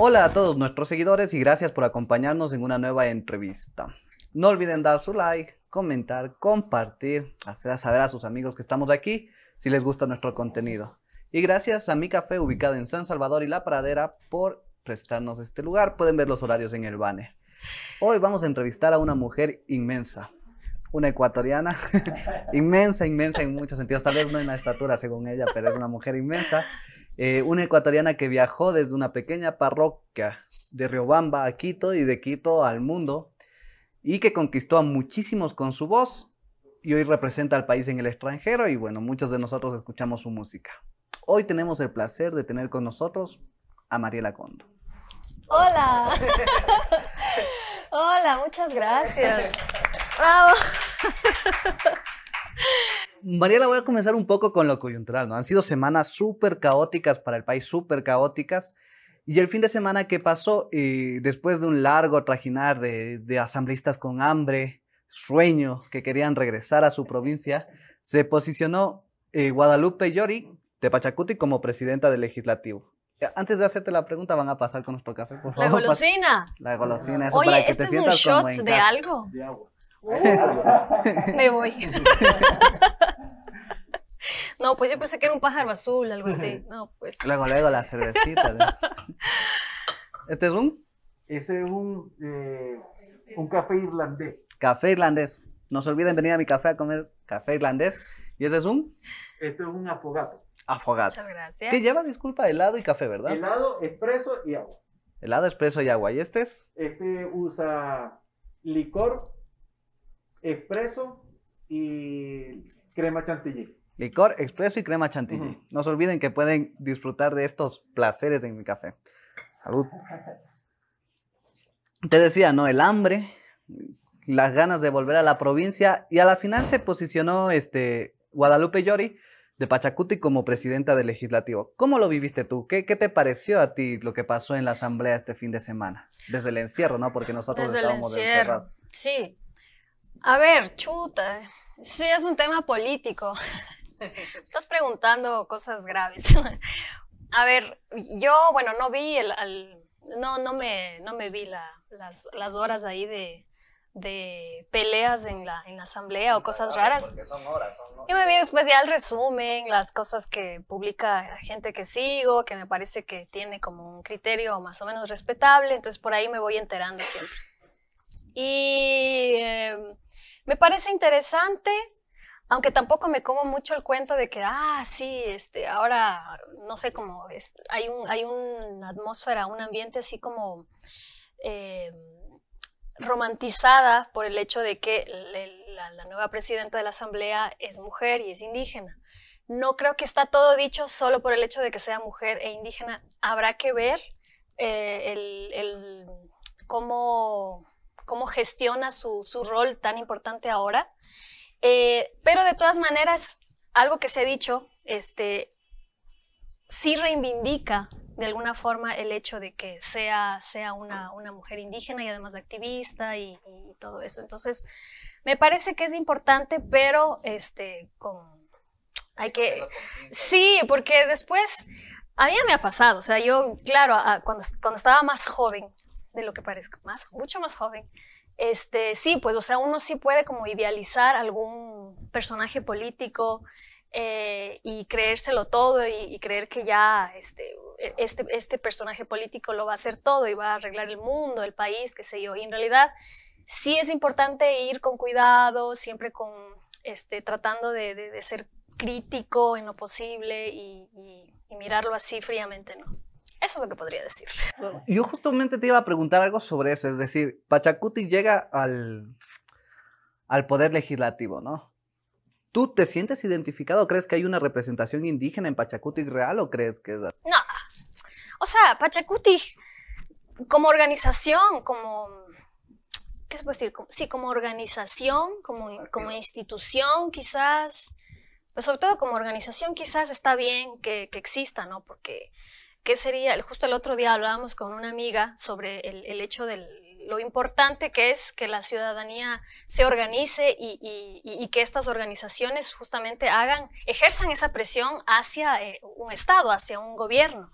Hola a todos nuestros seguidores y gracias por acompañarnos en una nueva entrevista. No olviden dar su like, comentar, compartir, hacer saber a sus amigos que estamos aquí si les gusta nuestro contenido. Y gracias a mi café ubicado en San Salvador y La Pradera por prestarnos este lugar. Pueden ver los horarios en el banner. Hoy vamos a entrevistar a una mujer inmensa, una ecuatoriana, inmensa, inmensa en muchos sentidos, tal vez no en la estatura según ella, pero es una mujer inmensa. Eh, una ecuatoriana que viajó desde una pequeña parroquia de Riobamba a Quito y de Quito al mundo y que conquistó a muchísimos con su voz y hoy representa al país en el extranjero y bueno, muchos de nosotros escuchamos su música. Hoy tenemos el placer de tener con nosotros a Mariela Condo. Hola. Hola, muchas gracias. Bravo. Mariela, voy a comenzar un poco con lo coyuntural, ¿no? Han sido semanas súper caóticas para el país, súper caóticas. Y el fin de semana que pasó, y después de un largo trajinar de, de asambleístas con hambre, sueño, que querían regresar a su provincia, se posicionó eh, Guadalupe Llori de Pachacuti como presidenta del legislativo. Antes de hacerte la pregunta, van a pasar con nuestro café, por favor. La golosina. La golosina, eso Oye, para que ¿este te es un shot de algo? De agua. Uh, me voy. no, pues yo pensé que era un pájaro azul, algo así. No, pues. Luego, luego la cervecita. ¿no? Este es un Ese es un, eh, un café irlandés. café irlandés. No se olviden venir a mi café a comer café irlandés. Y este es un Este es un afogato. afogato. Muchas gracias. Que lleva, disculpa, helado y café, ¿verdad? Helado, expreso y agua. Helado, expreso y agua. ¿Y este es? Este usa licor, expreso y crema chantilly. Licor, expreso y crema chantilly. No se olviden que pueden disfrutar de estos placeres en mi café. Salud. Te decía, ¿no? El hambre, las ganas de volver a la provincia y a la final se posicionó este, Guadalupe Llori de Pachacuti como presidenta del legislativo. ¿Cómo lo viviste tú? ¿Qué, qué te pareció a ti lo que pasó en la asamblea este fin de semana? Desde el encierro, ¿no? Porque nosotros Desde el estábamos encierro. encerrados. Sí. A ver, chuta. Sí, es un tema político. Estás preguntando cosas graves. A ver, yo, bueno, no vi el, al- no, no me, no me vi la- las, las horas ahí de, de peleas en la, en la asamblea o cosas raras. Porque son horas, son horas. Yo me vi después ya el resumen, las cosas que publica gente que sigo, que me parece que tiene como un criterio más o menos respetable, entonces por ahí me voy enterando siempre. Y eh, me parece interesante, aunque tampoco me como mucho el cuento de que, ah, sí, este, ahora, no sé, como es- hay, un, hay una atmósfera, un ambiente así como... eh, romantizada por el hecho de que la, la nueva presidenta de la Asamblea es mujer y es indígena. No creo que está todo dicho solo por el hecho de que sea mujer e indígena. Habrá que ver eh, el, el- cómo, cómo gestiona su, su rol tan importante ahora. Eh, pero de todas maneras, algo que se ha dicho, este, sí reivindica de alguna forma el hecho de que sea, sea una, una mujer indígena y además activista y, y todo eso. Entonces, me parece que es importante, pero este, con, hay que... Sí, porque después, a mí me ha pasado, o sea, yo, claro, a- cuando, cuando estaba más joven, de lo que parezco, más, mucho más joven, este, sí, pues, o sea, uno sí puede como idealizar algún personaje político eh, y creérselo todo y, creer que ya este, este, este personaje político lo va a hacer todo y va a arreglar el mundo, el país, qué sé yo. Y en realidad sí es importante ir con cuidado, siempre con, este, tratando de, ser crítico en lo posible y mirarlo así fríamente, ¿no? Eso es lo que podría decir. Yo justamente te iba a preguntar algo sobre eso, es decir, Pachacuti llega al, al poder legislativo, ¿no? ¿Tú te sientes identificado? ¿Crees que hay una representación indígena en Pachacuti real o crees que es así? No, o sea, Pachacuti como organización, como, ¿qué se puede decir? Sí, como organización, como, como institución quizás, pero sobre todo como organización quizás está bien que, que exista, ¿no? Porque, ¿qué sería? Justo el otro día hablábamos con una amiga sobre el, el hecho de lo importante que es que la ciudadanía se organice y, y- y- y que estas organizaciones justamente hagan, ejerzan esa presión hacia eh, un Estado, hacia un gobierno.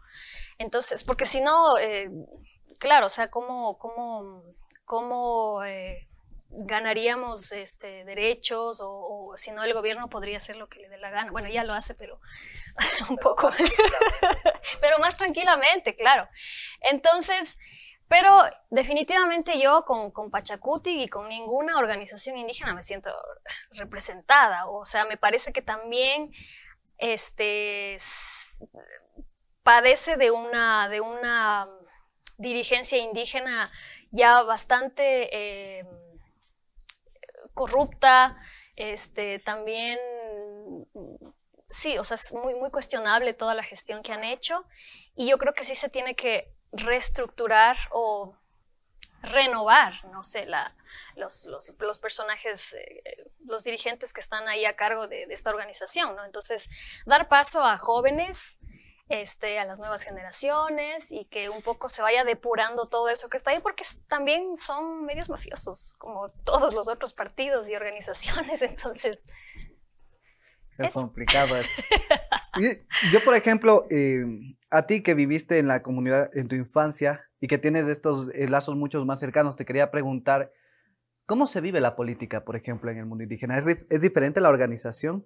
Entonces, porque si no, eh, claro, o sea, ¿cómo, cómo, cómo eh, ganaríamos este, derechos o, o, si no el gobierno podría hacer lo que le dé la gana? Bueno, ya lo hace, pero un poco, pero más tranquilamente, claro. Entonces, pero definitivamente yo con, con Pachacuti y con ninguna organización indígena me siento representada. O sea, me parece que también este, padece de una, de una dirigencia indígena ya bastante eh, corrupta, este, también, sí, o sea, es muy, muy cuestionable toda la gestión que han hecho y yo creo que sí se tiene que reestructurar o renovar, no sé, la, los, los, los, personajes, eh, los dirigentes que están ahí a cargo de, de, esta organización, ¿no? Entonces, dar paso a jóvenes, este, a las nuevas generaciones y que un poco se vaya depurando todo eso que está ahí, porque también son medios mafiosos, como todos los otros partidos y organizaciones, entonces... Es, complicado eso. Yo, por ejemplo, eh, a ti que viviste en la comunidad en tu infancia y que tienes estos eh, lazos muchos más cercanos, te quería preguntar, ¿cómo se vive la política, por ejemplo, en el mundo indígena? ¿Es, es diferente la organización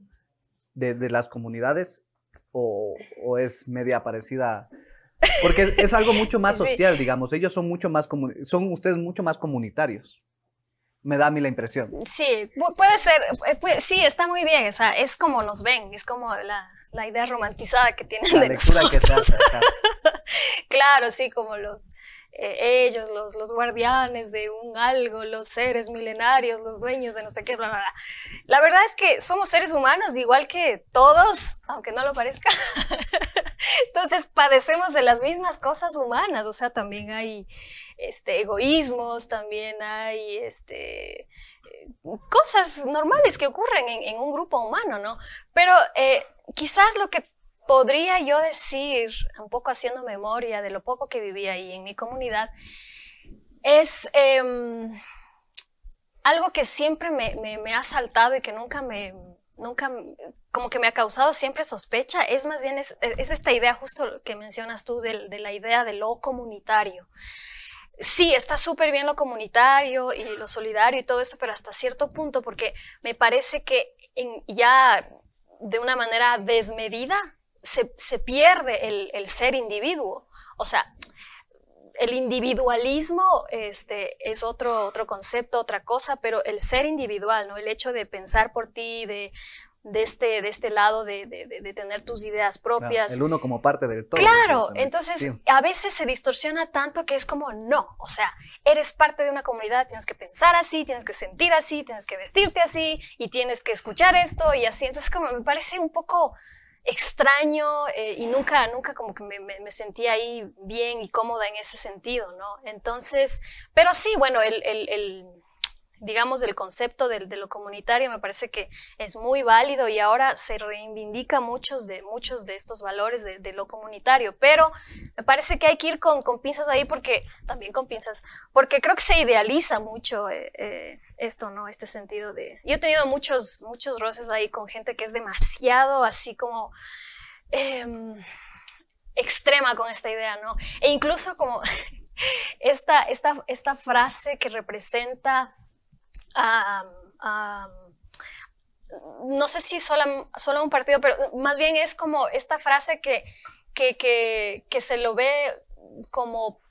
de, de las comunidades o, o, es media parecida? Porque es algo mucho más social, sí. digamos. Ellos son mucho más, son ustedes mucho más comunitarios me da a mí la impresión. Sí, puede ser, puede, sí, está muy bien, o sea, es como nos ven, es como la, la idea romantizada que tienen la de lectura nosotros. que se hace claro, sí, como los eh, ellos, los, los guardianes de un algo, los seres milenarios, los dueños de no sé qué, bla, bla. La verdad es que somos seres humanos, igual que todos, aunque no lo parezca. Entonces padecemos de las mismas cosas humanas, o sea, también hay este, egoísmos, también hay este, cosas normales que ocurren en, en un grupo humano, ¿no? Pero eh, quizás lo que podría yo decir, un poco haciendo memoria de lo poco que viví ahí en mi comunidad, es eh, algo que siempre me, me, me, ha saltado y que nunca me, nunca, como que me ha causado siempre sospecha, es más bien, es, es esta idea justo que mencionas tú de, de la idea de lo comunitario. Sí, está súper bien lo comunitario y lo solidario y todo eso, pero hasta cierto punto, porque me parece que en, ya de una manera desmedida se, se pierde el, el, ser individuo. O sea, el individualismo este, es otro, otro concepto, otra cosa, pero el ser individual, ¿no? el hecho de pensar por ti, de, de, este, de este lado de, de, de tener tus ideas propias. Claro, el uno como parte del todo. Claro, entonces sí. a veces se distorsiona tanto que es como, no, o sea, eres parte de una comunidad, tienes que pensar así, tienes que sentir así, tienes que vestirte así y tienes que escuchar esto y así. Entonces como me parece un poco extraño eh, y nunca, nunca como que me, me, me, sentí ahí bien y cómoda en ese sentido, ¿no? Entonces, pero sí, bueno, el, el, digamos, el concepto de, lo comunitario me parece que es muy válido y ahora se reivindica muchos de, muchos de estos valores de, de lo comunitario, pero me parece que hay que ir con, con, pinzas ahí porque, también con pinzas, porque creo que se idealiza mucho eh, eh, esto, ¿no? Este sentido de... Yo he tenido muchos, muchos roces ahí con gente que es demasiado así como... Eh, extrema con esta idea, ¿no? E incluso como esta, esta, esta frase que representa um, no sé si solo, solo, un partido, pero más bien es como esta frase que, que, que, que, se lo ve como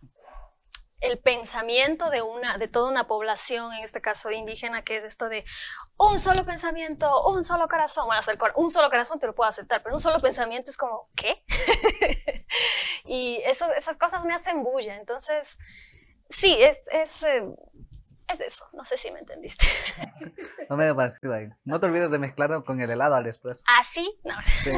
el pensamiento de, una, de toda una población, en este caso indígena, que es esto de un solo pensamiento, un solo corazón. Bueno, hasta el un solo corazón te lo puedo aceptar, pero un solo pensamiento es como, ¿qué? y esas cosas me hacen bulla. Entonces, sí, es, es eh, es eso, no sé si me entendiste. No me dio parecido ahí. No te olvides de mezclarlo con el helado al expreso. ¿Ah, sí? No. Sí.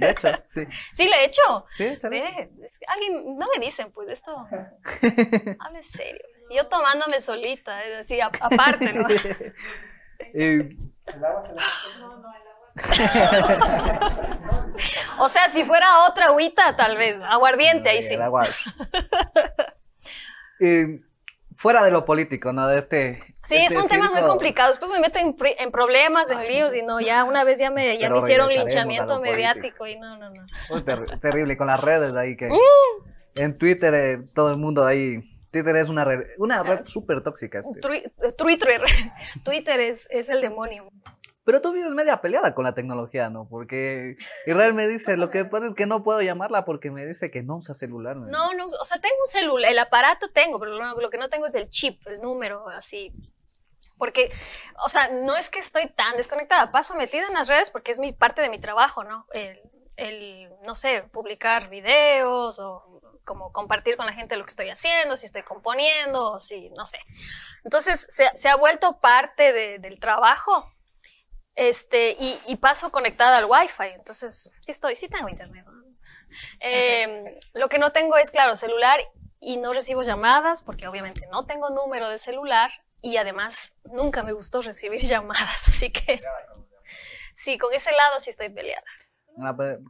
De hecho, sí. Sí, lo he hecho. Sí, Ve, es que alguien, no me dicen, pues, esto. Hable serio. Yo tomándome solita, así, aparte, ¿no? eh, o sea, si fuera otra agüita, tal vez. Aguardiente, ahí sí. El agua. eh, fuera de lo político, ¿no? De este. Sí, este son temas muy complicados. Después me meten en, problemas, en líos y no, ya una vez ya me, ya me hicieron linchamiento mediático y no, no, no. Ter terrible, con las redes ahí que. Mm. En Twitter, eh, todo el mundo ahí. Twitter es una red, una red súper tóxica. Este. Eh, Twitter, Twitter es, es el demonio. Pero tú vives media peleada con la tecnología, ¿no? Porque Israel me dice, lo que pasa es que no puedo llamarla porque me dice que no usa celular. me No, no, o sea, tengo un celular, el aparato tengo, pero lo, lo que no tengo es el chip, el número, así. Porque, o sea, no es que estoy tan desconectada, paso metida en las redes porque es mi parte de mi trabajo, ¿no? El, el, no sé, publicar videos o como compartir con la gente lo que estoy haciendo, si estoy componiendo, o si, no sé. Entonces, se, se ha vuelto parte de- del trabajo este, y, paso conectada al Wi-Fi. Entonces, sí estoy, sí tengo internet. Eh, lo que no tengo es, claro, celular y no recibo llamadas porque obviamente no tengo número de celular y además nunca me gustó recibir llamadas. Así que sí, con ese lado sí estoy peleada.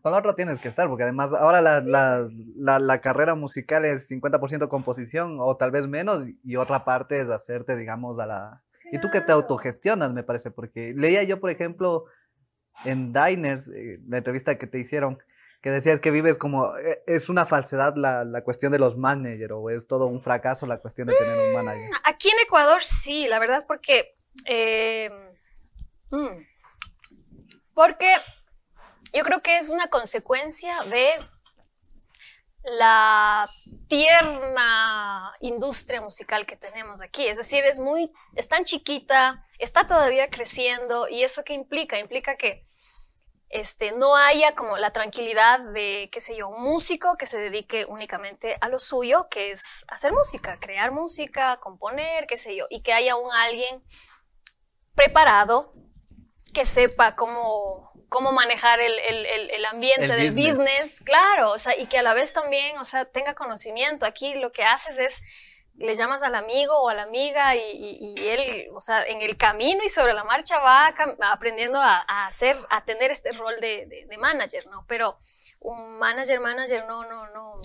Con la otra tienes que estar, porque además ahora la, la, la carrera musical es 50% composición o tal vez menos, y otra parte es hacerte, digamos, a la... Y tú que te autogestionas, me parece, porque leía yo, por ejemplo, en Diners, eh, la entrevista que te hicieron, que decías que vives como, eh, es una falsedad la, la cuestión de los managers, o es todo un fracaso la cuestión de tener un manager. Aquí en Ecuador sí, la verdad porque... eh, mm, porque yo creo que es una consecuencia de la tierna industria musical que tenemos aquí. Es decir, es muy, es tan chiquita, está todavía creciendo y eso qué implica? Implica que este, no haya como la tranquilidad de, qué sé yo, un músico que se dedique únicamente a lo suyo, que es hacer música, crear música, componer, qué sé yo, y que haya un alguien preparado que sepa cómo, cómo manejar el, el- el- el ambiente El del business. business, claro, o sea, y que a la vez también, o sea, tenga conocimiento. Aquí lo que haces es, le llamas al amigo o a la amiga y, y- y él, o sea, en el camino y sobre la marcha va aprendiendo a, a hacer, a tener este rol de, de- de manager, ¿no? Pero un manager, manager, no, no, no,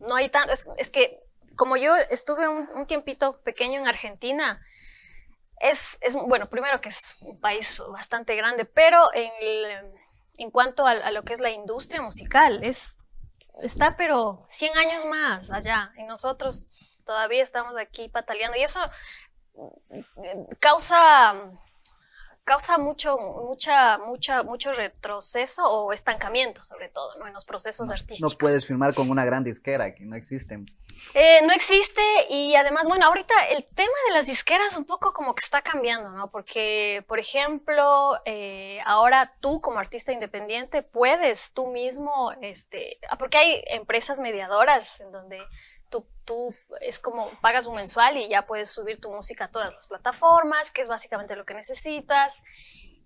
no hay tanto, es, es que como yo estuve un, un tiempito pequeño en Argentina, es, es, bueno, primero que es un país bastante grande, pero en, el- en cuanto a, a lo que es la industria musical, es, está pero 100 años más allá, y nosotros todavía estamos aquí pataleando, y eso eh, causa, causa mucho, mucha, mucha, mucho retroceso o estancamiento, sobre todo, ¿no? en los procesos No artísticos. puedes firmar con una gran disquera, que no existen. Eh, no existe y además, bueno, ahorita el tema de las disqueras un poco como que está cambiando, ¿no? Porque, por ejemplo, eh, ahora tú como artista independiente puedes tú mismo, este, ah, porque hay empresas mediadoras en donde tú, tú es como pagas un mensual y ya puedes subir tu música a todas las plataformas, que es básicamente lo que necesitas.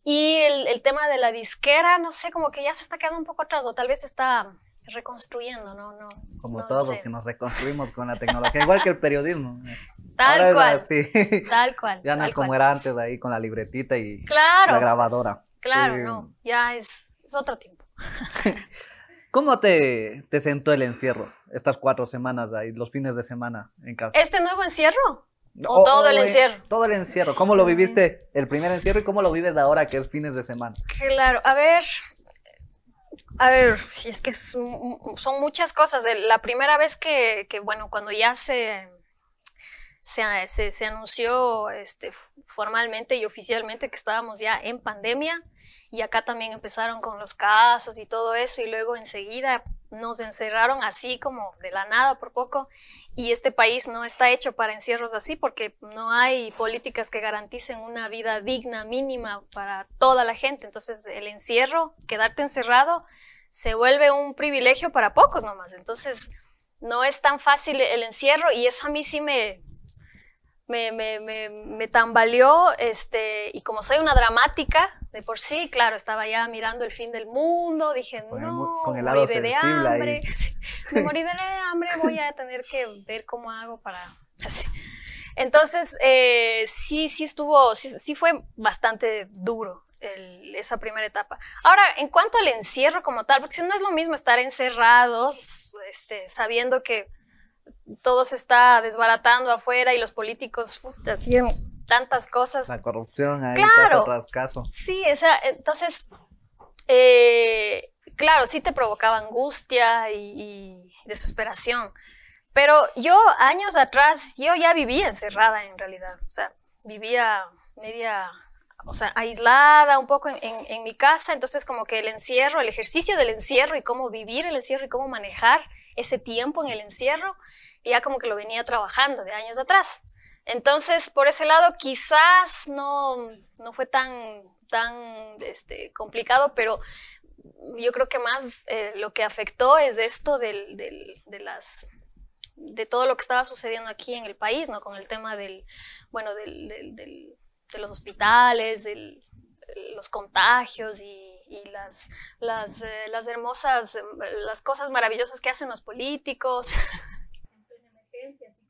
Y el, el tema de la disquera, no sé, como que ya se está quedando un poco atrás o tal vez está reconstruyendo, ¿no? no Como no todos que nos reconstruimos con la tecnología, igual que el periodismo. Tal Ahora cual. así. Tal cual. Ya no es como cual. era antes ahí con la libretita y Claro. la pues, grabadora. claro, Sí. no. Ya es, es otro tiempo. ¿Cómo te, te sentó el encierro? Estas cuatro semanas ahí, los fines de semana en casa. ¿Este nuevo encierro? o todo el encierro? Todo el encierro. ¿Cómo lo viviste el primer encierro y cómo lo vives ahora que es fines de semana? Claro. A ver. A ver, si es que son, son muchas cosas. La primera vez que, que, bueno, cuando ya se, se anunció este, formalmente y oficialmente que estábamos ya en pandemia, y acá también empezaron con los casos y todo eso, y luego enseguida nos encerraron así como de la nada por poco, y este país no está hecho para encierros así porque no hay políticas que garanticen una vida digna, mínima para toda la gente. Entonces el encierro, quedarte encerrado, se vuelve un privilegio para pocos nomás. Entonces no es tan fácil el encierro y eso a mí sí me, me, me, me, me tambaleó. Este, y como soy una dramática, de por sí, claro, estaba ya mirando el fin del mundo, dije, Con no, con el lado moriré de hambre. Me moriré de hambre, voy a tener que ver cómo hago para... Así. Entonces, eh, sí, sí estuvo, sí, sí fue bastante duro el- esa primera etapa. Ahora, en cuanto al encierro como tal, porque si no es lo mismo estar encerrados, este, sabiendo que todo se está desbaratando afuera y los políticos hacían tantas cosas. La corrupción ahí, Claro. caso tras caso. Sí, o sea, entonces, eh, claro, sí te provocaba angustia y, y desesperación. Pero yo años atrás, yo ya vivía encerrada en realidad. O sea, vivía media, o sea, aislada un poco en, en- en mi casa. Entonces como que el encierro, el ejercicio del encierro y cómo vivir el encierro y cómo manejar ese tiempo en el encierro, ya como que lo venía trabajando de años atrás. Entonces, por ese lado, quizás no, no fue tan, tan este, complicado, pero yo creo que más eh, lo que afectó es esto del, del- de las de todo lo que estaba sucediendo aquí en el país, ¿no? Con el tema del, bueno, del, del- de los hospitales, del, los contagios y, y las, las, eh, las hermosas, eh, las cosas maravillosas que hacen los políticos.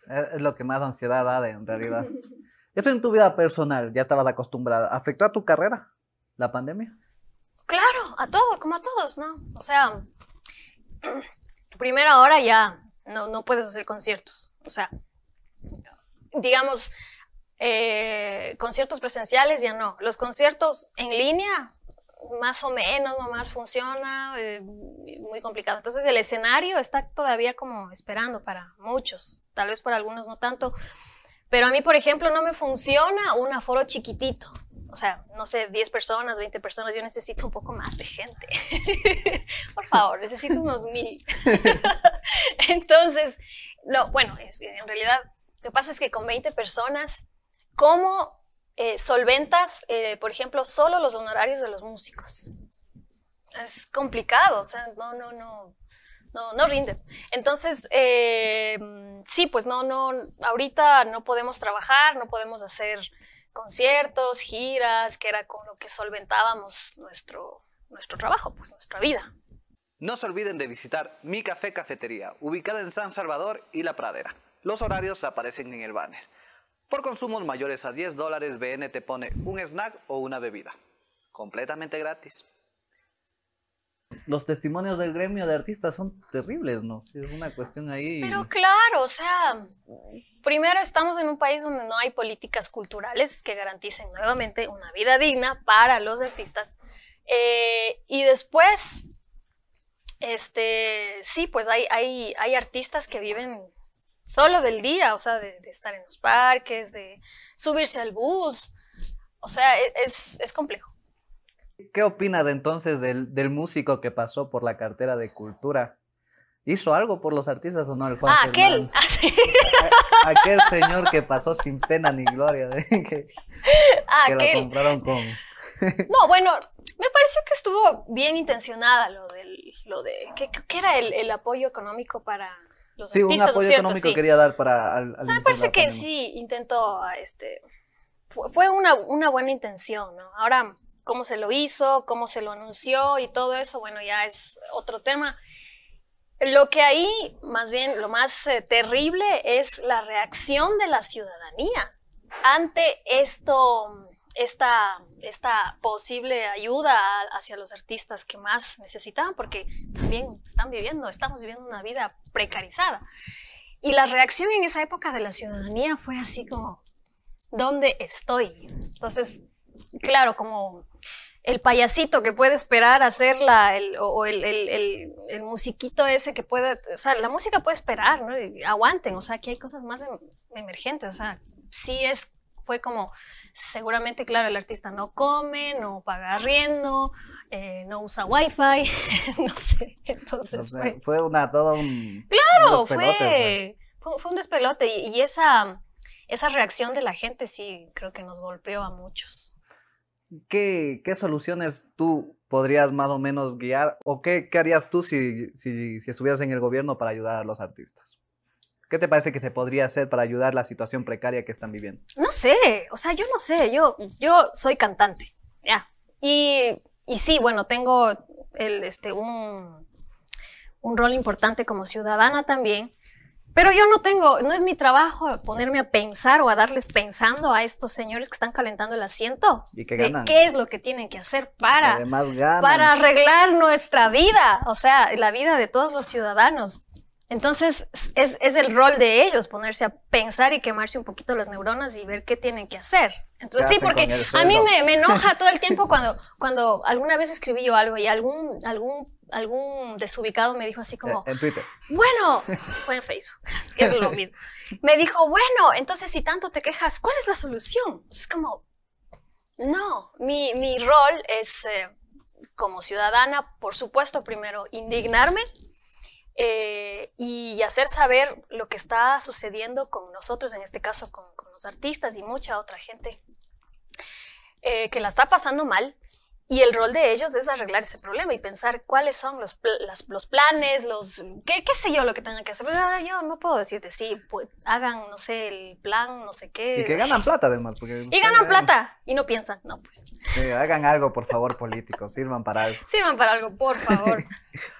Es, lo que más ansiedad da en realidad. Eso en tu vida personal, ya estabas acostumbrada. ¿Afectó a tu carrera la pandemia? Claro, a todo, como a todos, ¿no? O sea, primero ahora ya no, no puedes hacer conciertos. O sea, digamos, eh, conciertos presenciales ya no. Los conciertos en línea, más o menos, nomás funciona, eh, muy complicado. Entonces el escenario está todavía como esperando para muchos, tal vez para algunos no tanto. Pero a mí, por ejemplo, no me funciona un aforo chiquitito. O sea, no sé, 10 personas, 20 personas, yo necesito un poco más de gente. por favor, necesito unos mil. Entonces, no, bueno, en realidad, lo que pasa es que con 20 personas, ¿cómo eh, solventas, eh, por ejemplo, solo los honorarios de los músicos? Es complicado, o sea, no, no, no, no, no rinde. Entonces, eh, sí, pues no, no, ahorita no podemos trabajar, no podemos hacer conciertos, giras, que era con lo que solventábamos nuestro, nuestro trabajo, pues nuestra vida. No se olviden de visitar Mi Café Cafetería, ubicada en San Salvador y La Pradera. Los horarios aparecen en el banner. Por consumos mayores a 10 dólares, BN te pone un snack o una bebida. Completamente gratis. Los testimonios del gremio de artistas son terribles, ¿no? Es una cuestión ahí. Pero claro, o sea, primero estamos en un país donde no hay políticas culturales que garanticen nuevamente una vida digna para los artistas. Eh, y después, este, sí, pues hay, hay, hay artistas que viven solo del día, o sea, de, de estar en los parques, de subirse al bus. O sea, e- es, es complejo. ¿Qué opinas entonces del, del músico que pasó por la cartera de cultura? ¿Hizo algo por los artistas o no? El Juan Ah, aquel. Ah, sí. A- aquel señor que pasó sin pena ni gloria, ¿eh? que, Ah, que la aquel. compraron con... No, bueno, me pareció que estuvo bien intencionada lo del, lo de, ¿qué, qué era el, el apoyo económico para los Sí, un apoyo económico quería dar para... Al, al O sea, me parece que pandemia. sí intentó, este, fue, fue una, una buena intención, ¿no? Ahora, cómo se lo hizo, cómo se lo anunció y todo eso, bueno, ya es otro tema. Lo que ahí, más bien, lo más eh, terrible es la reacción de la ciudadanía ante esto, esta, esta posible ayuda hacia los artistas que más necesitaban, porque también están viviendo, estamos viviendo una vida precarizada. Y la reacción en esa época de la ciudadanía fue así como, ¿dónde estoy? Entonces, claro, como el payasito que puede esperar hacer la, el, o el, el, musiquito ese que puede, o sea, la música puede esperar, ¿no? Aguanten, o sea, aquí hay cosas más em- emergentes, o sea, sí es, fue como, seguramente, claro, el artista no come, no paga arriendo, eh, no usa wifi, no sé, entonces fue, fue una todo un... Claro, un fue, fue, fue un despelote y, y esa, esa reacción de la gente sí creo que nos golpeó a muchos. ¿Qué, qué soluciones tú podrías más o menos guiar? ¿O qué, qué harías tú si, si, si estuvieras en el gobierno para ayudar a los artistas? ¿Qué te parece que se podría hacer para ayudar la situación precaria que están viviendo? No sé, o sea, yo no sé, yo, yo soy cantante, ya. Y, y sí, bueno, tengo el, este, un, un rol importante como ciudadana también, pero yo no tengo, no es mi trabajo ponerme a pensar o a darles pensando a estos señores que están calentando el asiento. ¿Y qué de ganan? ¿Qué es lo que tienen que hacer para para arreglar nuestra vida, o sea, la vida de todos los ciudadanos. Entonces, es, es, el rol de ellos ponerse a pensar y quemarse un poquito las neuronas y ver qué tienen que hacer. Entonces, sí, porque a mí me, me, enoja todo el tiempo cuando, cuando alguna vez escribí yo algo y algún, algún, algún desubicado me dijo así como... Eh, en Twitter. Bueno, fue en Facebook, que es lo mismo. Me dijo, bueno, entonces si tanto te quejas, ¿cuál es la solución? Es como, no, mi, mi rol es, eh, como ciudadana, por supuesto, primero, indignarme eh, y hacer saber lo que está sucediendo con nosotros, en este caso con, los artistas y mucha otra gente eh, que la está pasando mal. Y el rol de ellos es arreglar ese problema y pensar cuáles son los, los planes, los qué, qué, sé yo lo que tengan que hacer. Pero ahora yo no puedo decirte, sí, pues, hagan, no sé, el plan, no sé qué. Y que ganan plata además. Porque y ganan plata y no piensan, no, pues. Sí, hagan algo, por favor, políticos, sirvan para algo. Sirvan para algo, por favor.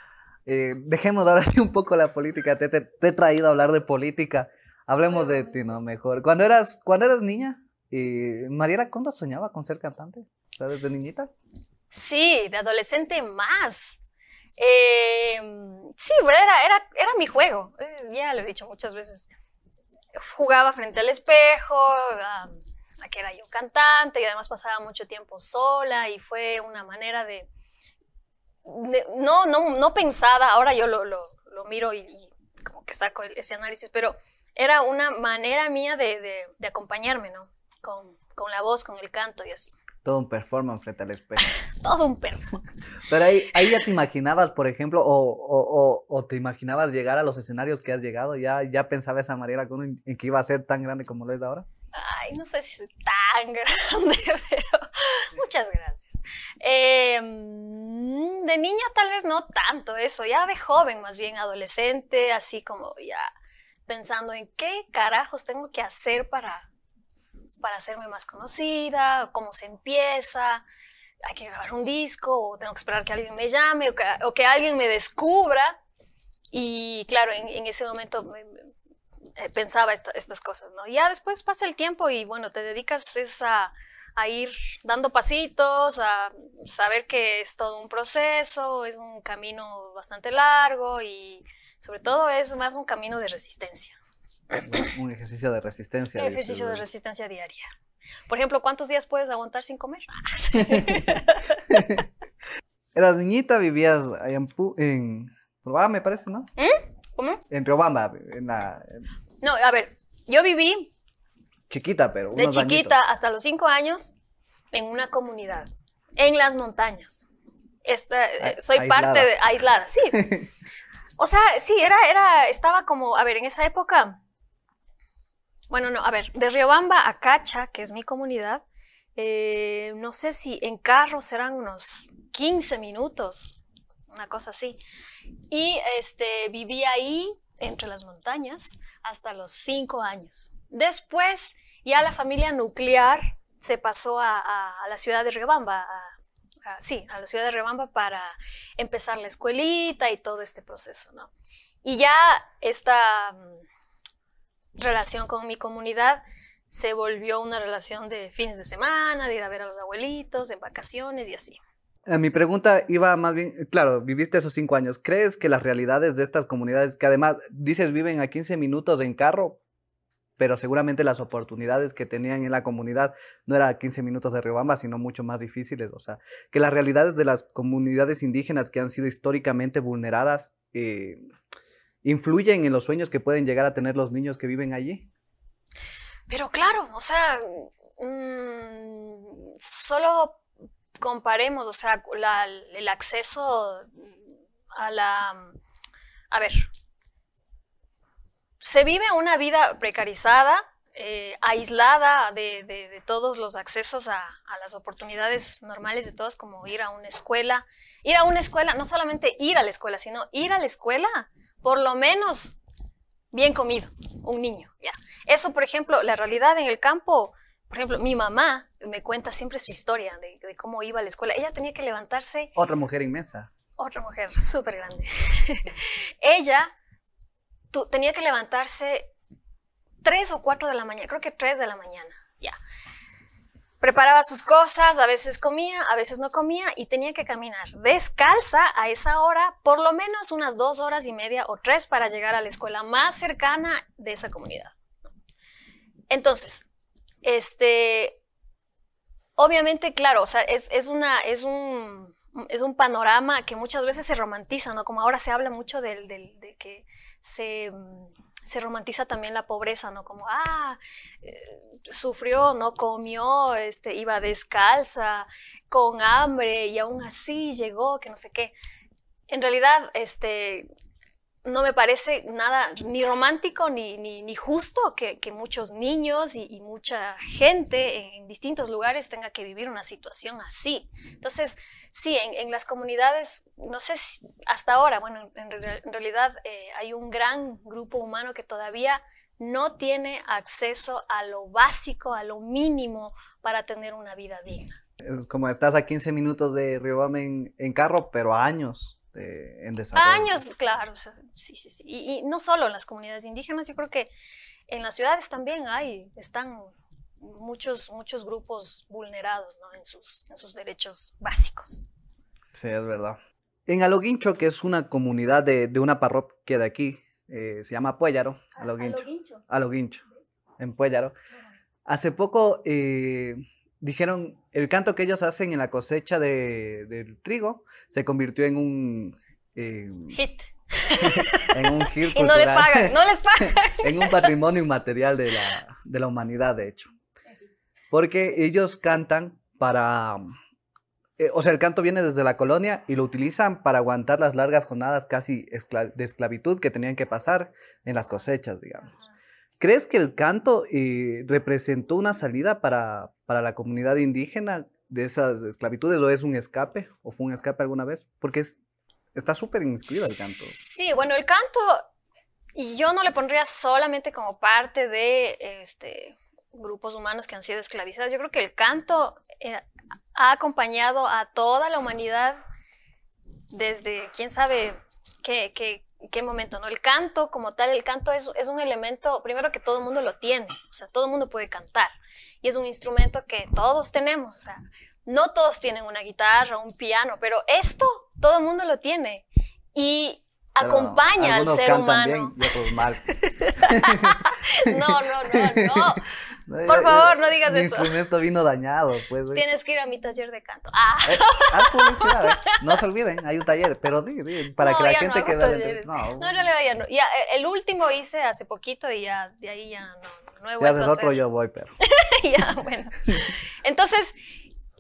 Eh, dejemos ahora sí un poco la política. Te, he traído a hablar de política. Hablemos de ti, ¿no? Mejor. Cuando eras, cuando eras niña, y Mariela ¿cuándo soñaba con ser cantante? Desde niñita. Sí, de adolescente más. Eh, sí, era, era, era mi juego. Ya lo he dicho muchas veces. Jugaba frente al espejo, a, a que era yo cantante y además pasaba mucho tiempo sola y fue una manera de, no, no, no pensada, ahora yo lo, lo, lo miro y, como que saco ese análisis, pero era una manera mía de, de, acompañarme, ¿no? Con, con, la voz, con el canto y así. Todo un performance frente al espejo. Todo un performance. Pero ahí, ahí ya te imaginabas, por ejemplo, o, o, o, te imaginabas llegar a los escenarios que has llegado, ya, ya pensaba esa manera en que iba a ser tan grande como lo es ahora. No sé si es tan grande, pero muchas gracias. Eh, de niña tal vez no tanto eso, ya de joven, más bien adolescente, así como ya pensando en qué carajos tengo que hacer para, para hacerme más conocida, cómo se empieza, hay que grabar un disco, o tengo que esperar que alguien me llame, o que, alguien me descubra. Y claro, en, ese momento eh, pensaba estas cosas, ¿no? Ya después pasa el tiempo y bueno, te dedicas a a ir dando pasitos, a saber que es todo un proceso, es un camino bastante largo y sobre todo es más un camino de resistencia. Un ejercicio de resistencia. Un ejercicio de resistencia diaria. Por ejemplo, ¿cuántos días puedes aguantar sin comer? Eras niñita, vivías en, en Riobamba, me parece, ¿no? ¿Mm? ¿Cómo? En Riobamba, en la... No, a ver, yo viví Chiquita, pero. de chiquita hasta los cinco años en una comunidad, en las montañas. Esta, eh, soy parte de. aislada, sí. o sea, sí, era, era, estaba como, a ver, en esa época. Bueno, no, a ver, de Riobamba a Cacha, que es mi comunidad, eh, no sé si en carro serán unos 15 minutos, una cosa así. Y este, viví ahí, entre las montañas, hasta los cinco años. Después, ya la familia nuclear se pasó a, la ciudad de Riobamba, sí, a la ciudad de Riobamba para empezar la escuelita y todo este proceso, ¿no? Y ya esta mm, relación con mi comunidad se volvió una relación de fines de semana, de ir a ver a los abuelitos, en vacaciones y así. Eh, mi pregunta iba más bien, claro, viviste esos cinco años. ¿Crees que las realidades de estas comunidades, que además dices viven a 15 minutos en carro, pero seguramente las oportunidades que tenían en la comunidad no eran 15 minutos de Riobamba, sino mucho más difíciles. O sea, que las realidades de las comunidades indígenas que han sido históricamente vulneradas eh, influyen en los sueños que pueden llegar a tener los niños que viven allí. Pero claro, o sea, mm, solo comparemos, o sea, el acceso a la... A ver, se vive una vida precarizada, eh, aislada de, todos los accesos a, las oportunidades normales de todos, como ir a una escuela. Ir a una escuela, no solamente ir a la escuela, sino ir a la escuela, por lo menos bien comido, un niño. Ya. Eso, por ejemplo, la realidad en el campo, por ejemplo, mi mamá me cuenta siempre su historia de, de cómo iba a la escuela. Ella tenía que levantarse. Otra mujer inmensa. Otra mujer súper grande. Ella tenía que levantarse 3 o 4 de la mañana, creo que 3 de la mañana, ya. preparaba sus cosas, a veces comía, a veces no comía y tenía que caminar descalza a esa hora, por lo menos unas dos horas y media o tres para llegar a la escuela más cercana de esa comunidad. Entonces, este, obviamente, claro, o sea, es, es una, es un, es un panorama que muchas veces se romantiza, ¿no? Como ahora se habla mucho del, del de que se se romantiza también la pobreza, ¿no? Como, ah, eh, sufrió, no comió, este, iba descalza, con hambre y aún así llegó, que no sé qué. En realidad, este, no me parece nada ni romántico ni, ni, justo que, muchos niños y, mucha gente en distintos lugares tenga que vivir una situación así. Entonces, sí, en, las comunidades, no sé si hasta ahora, bueno, en, realidad eh, hay un gran grupo humano que todavía no tiene acceso a lo básico, a lo mínimo para tener una vida digna. Como estás a 15 minutos de Riobamba en, en carro, pero a años en desarrollo. Años, claro, sí, sí, sí. Y, no solo en las comunidades indígenas, yo creo que en las ciudades también hay, están muchos, muchos grupos vulnerados ¿no? en, sus, en sus derechos básicos. Sí, es verdad. En Aloguincho, que es una comunidad de, de una parroquia de aquí, eh, se llama Puéllaro, Aloguincho. Aloguincho. Aloguincho, en Puéllaro. Hace poco eh, dijeron, el canto que ellos hacen en la cosecha de, del trigo se convirtió en un... hit. en un hit. y no le pagan, no les pagan. en un patrimonio inmaterial de la, de la humanidad, de hecho. Porque ellos cantan para... Eh, o sea, el canto viene desde la colonia y lo utilizan para aguantar las largas jornadas casi de esclavitud que tenían que pasar en las cosechas, digamos. ¿Crees que el canto eh, representó una salida para, para, la comunidad indígena de esas esclavitudes o es un escape o fue un escape alguna vez? Porque es, está súper inscrito el canto. Sí, bueno, el canto y yo no le pondría solamente como parte de este, grupos humanos que han sido esclavizados. Yo creo que el canto eh, ha acompañado a toda la humanidad desde, quién sabe, qué, qué momento, ¿no? El canto como tal, el canto es, es, un elemento, primero que todo el mundo lo tiene, o sea, todo el mundo puede cantar y es un instrumento que todos tenemos, o sea, no todos tienen una guitarra, un piano, pero esto todo el mundo lo tiene y acompaña al ser humano. no, no, no, no. Por favor, no digas eso. Mi instrumento vino dañado, pues. Tienes que ir a mi taller de canto. Ah. Eh, ¿eh? No se olviden, hay un taller, pero di, para que la gente no quede. No, no, realidad ya no. Ya, eh, el último hice hace poquito y ya de ahí ya no, no he Si haces otro, yo voy, pero. ya, bueno. Entonces,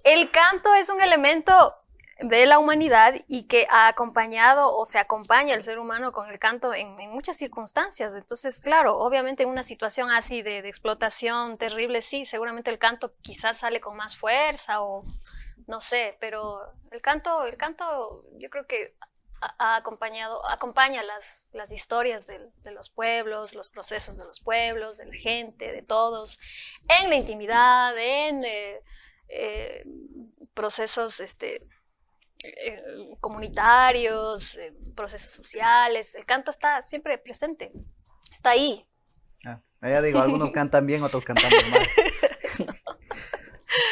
el canto es un elemento de la humanidad y que ha acompañado o se acompaña al ser humano con el canto en, muchas circunstancias. Entonces, claro, obviamente en una situación así de, explotación terrible, sí, seguramente el canto quizás sale con más fuerza o no sé, pero el canto, el canto yo creo que ha, acompañado, acompaña las, las historias de, los pueblos, los procesos de los pueblos, de la gente, de todos, en la intimidad, en eh, eh, procesos este, comunitarios, eh, procesos sociales. El canto está siempre presente, está ahí. Ah, ya digo, algunos cantan bien, otros cantan mal.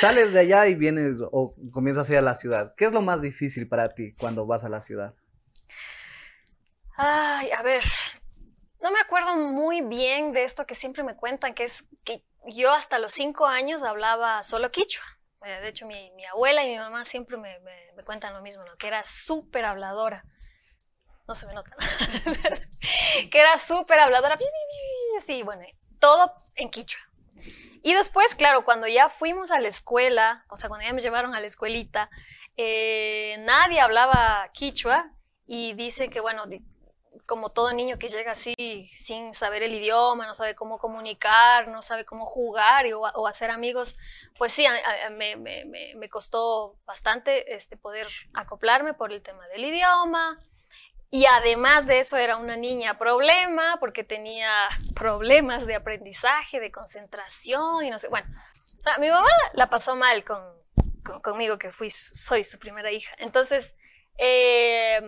Sales de allá y vienes o comienzas a ir a la ciudad. ¿Qué es lo más difícil para ti cuando vas a la ciudad? Ay, a ver, no me acuerdo muy bien de esto que siempre me cuentan, que es que yo hasta los cinco años hablaba solo quichua. Eh, de hecho, mi, abuela y mi mamá siempre me, cuentan lo mismo, ¿no? que era súper habladora. No se me nota, que era súper habladora. Sí, bueno, todo en quichua. Y después, claro, cuando ya fuimos a la escuela, o sea, cuando ya me llevaron a la escuelita, eh, nadie hablaba quichua y dicen que, bueno, como todo niño que llega así sin saber el idioma, no sabe cómo comunicar, no sabe cómo jugar o, hacer amigos, pues sí, me, costó bastante este, poder acoplarme por el tema del idioma. Y además de eso era una niña problema porque tenía problemas de aprendizaje, de concentración y no sé. Bueno, mi mamá la pasó mal con, conmigo que fui, soy su primera hija. Entonces, eh,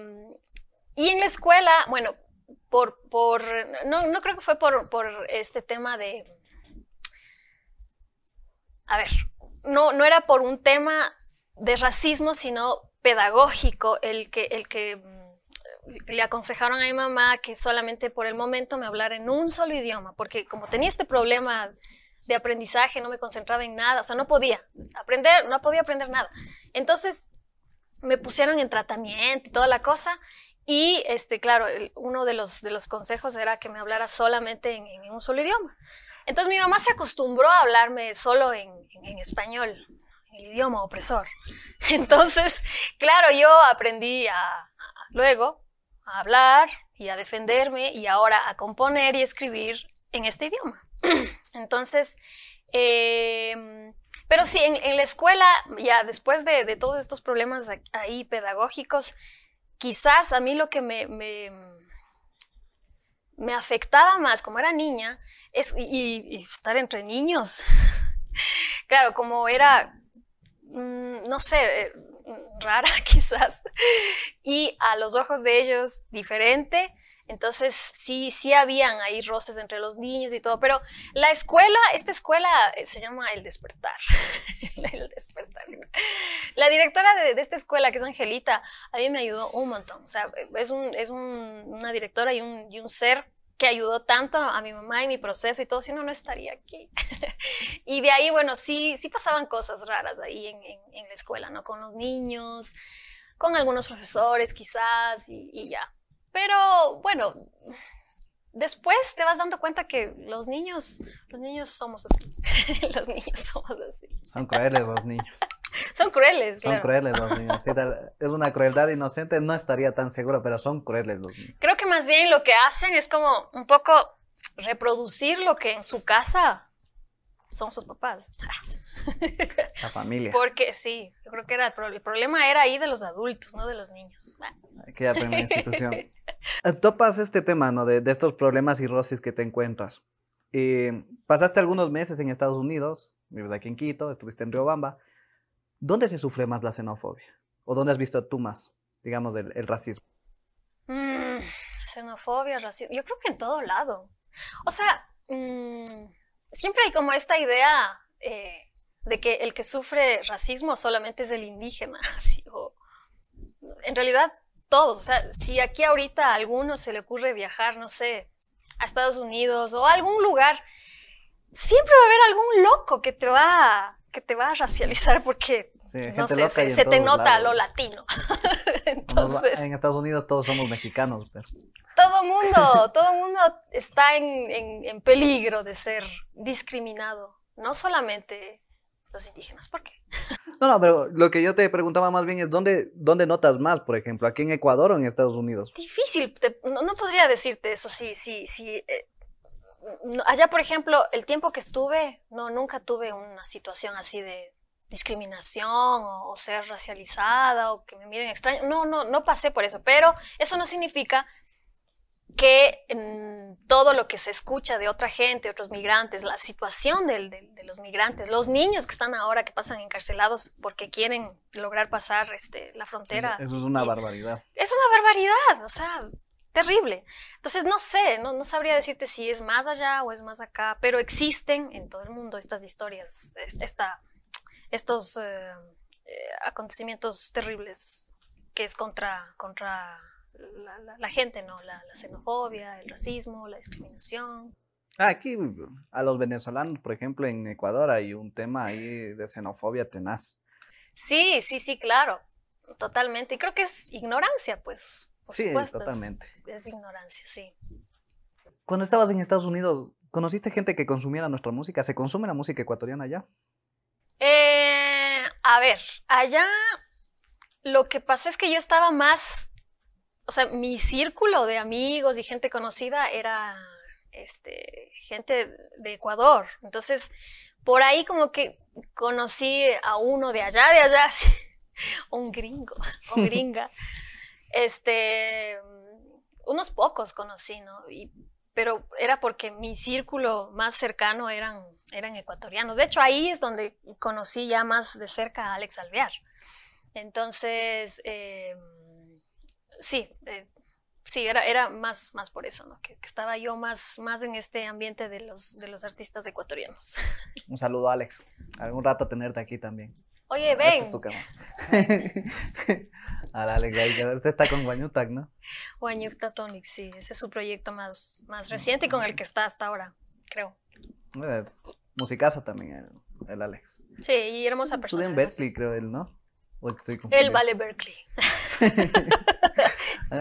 y en la escuela, bueno, por, por no, no creo que fue por, por este tema de... A ver, no, no era por un tema de racismo, sino pedagógico, el que, el que mm, le aconsejaron a mi mamá que solamente por el momento me hablara en un solo idioma, porque como tenía este problema de aprendizaje, no me concentraba en nada, o sea, no podía aprender, no podía aprender nada. Entonces me pusieron en tratamiento y toda la cosa, y este, claro, uno de los, de los consejos era que me hablara solamente en, un solo idioma. Entonces mi mamá se acostumbró a hablarme solo en, español, el idioma opresor. Entonces, claro, yo aprendí a, luego a hablar y a defenderme y ahora a componer y escribir en este idioma. Entonces, em, pero sí, en, la escuela, ya después de, de, todos estos problemas ahí pedagógicos, quizás a mí lo que me, me, afectaba más, como era niña, es y, estar entre niños. claro, como era, mm, no sé, eh, rara quizás, y a los ojos de ellos diferente, entonces, sí, sí habían ahí roces entre los niños y todo, pero la escuela, esta escuela eh, se llama El Despertar. el Despertar. La directora de, esta escuela, que es Angelita, a mí me ayudó un montón. O sea, es, un, es un, una directora y un, y un ser que ayudó tanto a mi mamá y mi proceso y todo, si no, no estaría aquí. y de ahí, bueno, sí, sí pasaban cosas raras ahí en, en, la escuela, ¿no? Con los niños, con algunos profesores quizás y, y ya. Pero bueno, después te vas dando cuenta que los niños, los niños somos así. los niños somos así. Son crueles los niños. Son crueles, Son crueles los niños. es una crueldad inocente, no estaría tan seguro, pero son crueles los niños. Creo que más bien lo que hacen es como un poco reproducir lo que en su casa son sus papás. La familia. Porque sí, yo creo que era el, el, problema era ahí de los adultos, no de los niños. Hay que aprender institución. Eh, topas este tema, ¿no? De, estos problemas y roces que te encuentras. Eh, pasaste algunos meses en Estados Unidos, vives aquí en Quito, estuviste en Riobamba. ¿Dónde se sufre más la xenofobia? ¿O dónde has visto tú más, digamos, el racismo? Mm, xenofobia, racismo. Yo creo que en todo lado. O sea, mmm, siempre hay como esta idea eh, de que el que sufre racismo solamente es el indígena. en realidad, todos. O sea, si aquí ahorita a alguno se le ocurre viajar, no sé, a Estados Unidos o a algún lugar, siempre va a haber algún loco que te va, que te va a racializar porque no sé, se, te nota lo latino. Entonces, en Estados Unidos todos somos mexicanos, pero todo mundo, todo mundo está en, en, peligro de ser discriminado, no solamente los indígenas, ¿por qué? No, no, pero lo que yo te preguntaba más bien es dónde, dónde notas más, por ejemplo, aquí en Ecuador o en Estados Unidos. Difícil, no, podría decirte eso, sí, sí, sí. Eh, allá, por ejemplo, el tiempo que estuve, no, nunca tuve una situación así de discriminación o, o, ser racializada o que me miren extraño. No, no, no pasé por eso, pero eso no significa que todo lo que se escucha de otra gente, otros migrantes, la situación de los migrantes, los niños que están ahora, que pasan encarcelados porque quieren lograr pasar este, la frontera. Eso es una barbaridad. Es una barbaridad, o sea, terrible. Entonces, no sé, no, sabría decirte si es más allá o es más acá, pero existen en todo el mundo estas historias, esta, estos eh, eh, acontecimientos terribles que es contra, contra la, gente, ¿no? La, xenofobia, el racismo, la discriminación. Ah, aquí a los venezolanos, por ejemplo, en Ecuador hay un tema ahí de xenofobia tenaz. Sí, sí, sí, claro, totalmente. Y creo que es ignorancia, pues. sí, totalmente. Es, ignorancia, sí. Cuando estabas en Estados Unidos, ¿conociste gente que consumiera nuestra música? ¿Se consume la música ecuatoriana allá? Eh, a ver, allá lo que pasó es que yo estaba más o sea, mi círculo de amigos y gente conocida era este, gente de Ecuador. Entonces, por ahí como que conocí a uno de allá, de allá, un gringo, un gringa. este, unos pocos conocí, ¿no? pero era porque mi círculo más cercano eran, eran ecuatorianos. De hecho, ahí es donde conocí ya más de cerca a Alex Alvear. Entonces, eh, sí, eh, sí, era, era más, más por eso, ¿no? Que, que estaba yo más, más en este ambiente de los, de los artistas ecuatorianos. Un saludo, Alex. Algún rato tenerte aquí también. Oye, es ven, tu cama. Al Alex, usted está con Guañutac, ¿no? Guanyukta Tonic, sí, ese es su proyecto más, más reciente y con el que está hasta ahora, creo. Eh, Musicazo también, el, el Alex. Sí, y hermosa persona. Estudia en. Berkeley, creo él, ¿no? O estoy Él vale Berkeley.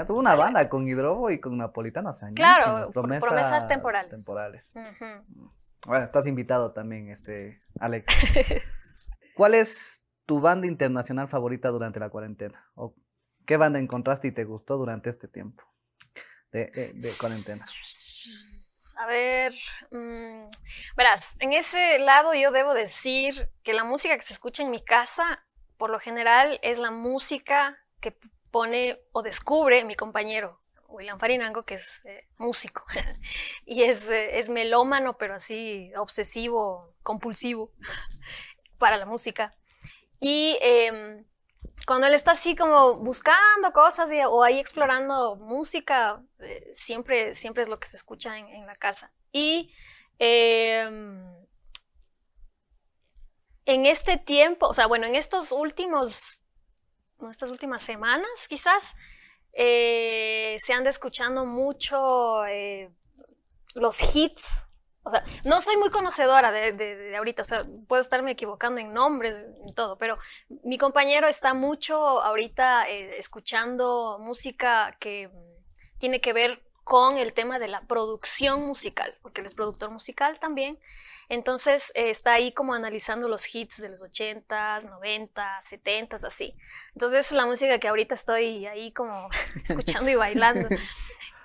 Tuvo una banda con Hidrobo y con Napolitano hace años. Claro, promesas temporales. temporales. Bueno, estás invitado también, este, Alex. ¿Cuál es tu banda internacional favorita durante la cuarentena? ¿O qué banda encontraste y te gustó durante este tiempo de, de- de cuarentena? A ver, mm, verás, en ese lado yo debo decir que la música que se escucha en mi casa, por lo general, es la música que pone o descubre mi compañero, William Farinango, que es eh, músico. y es, eh, es melómano, pero así obsesivo, compulsivo para la música. Y em, cuando él está así como buscando cosas y- o ahí explorando música, eh, siempre, siempre es lo que se escucha en, en la casa. Y em, en este tiempo, o sea, bueno, en estos últimos, estas últimas semanas quizás, eh, se anda escuchando mucho eh, los hits. O sea, no soy muy conocedora de, de- ahorita, o sea, puedo estarme equivocando en nombres, en todo, pero mi compañero está mucho ahorita eh, escuchando música que tiene que ver con el tema de la producción musical, porque él es productor musical también. Entonces eh, está ahí como analizando los hits de los 80s, 90s, 70s, así. Entonces es la música que ahorita estoy ahí como escuchando y bailando.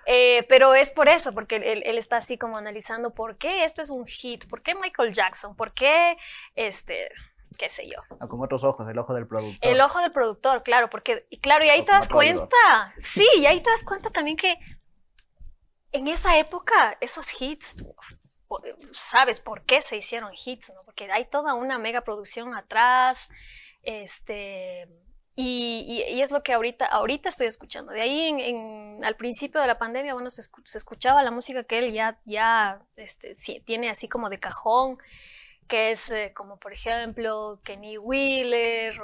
Eh, pero es por eso, porque él, él está así como analizando por qué esto es un hit, por qué Michael Jackson, por qué, este, qué sé yo. Ah, con otros ojos, el ojo del productor. El ojo del productor, claro, porque, y claro, y ahí O te das cuenta, sí, y ahí te das cuenta también que en esa época esos hits, sabes por qué se hicieron hits, ¿no? Porque hay toda una mega producción atrás, este, y, es lo que ahorita, ahorita estoy escuchando. De ahí, en, al principio de la pandemia, bueno, se, escu- se escuchaba la música que él ya, ya este, tiene así como de cajón, que es eh, como por ejemplo Kenny Wheeler,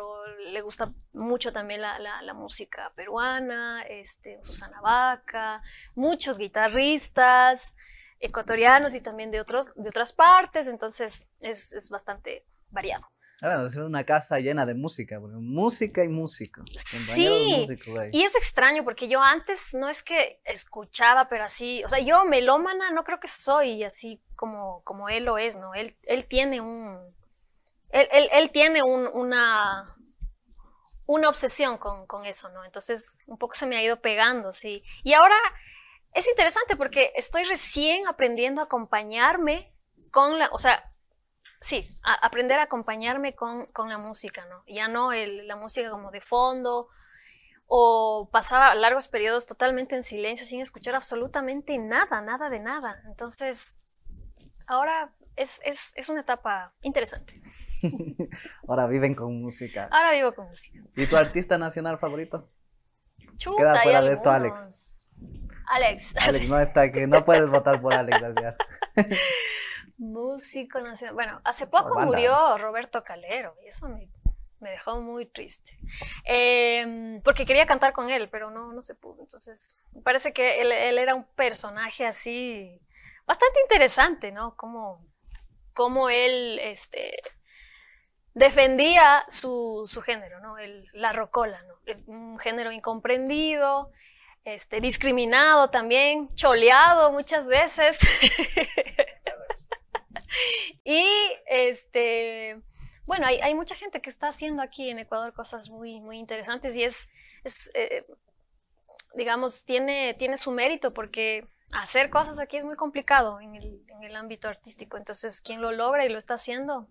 le gusta mucho también la, la- la música peruana, este, Susana Vaca, muchos guitarristas ecuatorianos y también de, otros, de otras partes, entonces es, es bastante variado. Ah, bueno, es una casa llena de música, música y músico. Sí. Y es extraño porque yo antes no es que escuchaba, pero así, o sea, yo melómana no creo que soy así como, como él lo es, ¿no? Él, él tiene un, él, él- él tiene un- una, una obsesión con, con eso, ¿no? Entonces un poco se me ha ido pegando, sí. Y ahora es interesante porque estoy recién aprendiendo a acompañarme con la, o sea, sí, a- aprender a acompañarme con, con la música, ¿no? Ya no el- la música como de fondo, o pasaba largos periodos totalmente en silencio sin escuchar absolutamente nada, nada de nada. Entonces, ahora es, es, es una etapa interesante. Ahora viven con música. Ahora vivo con música. ¿Y tu artista nacional favorito? Chuta, Queda fuera de esto, algunos. Alex. Alex no está aquí, no puedes votar por Alex. Músico nacional. Bueno, hace poco murió Roberto Calero y eso me, me dejó muy triste. Eh, porque quería cantar con él, pero no, no se pudo. Entonces, me parece que él, él era un personaje así bastante interesante, ¿no? Como, como él este, defendía su, su género, ¿no? El- la rocola, ¿no? Es Un género incomprendido. Este, discriminado también, choleado muchas veces. Y este, bueno, hay, hay mucha gente que está haciendo aquí en Ecuador cosas muy, muy interesantes y es, eh, digamos, tiene, tiene su mérito porque hacer cosas aquí es muy complicado en el, en el ámbito artístico. Entonces, quien lo logra y lo está haciendo,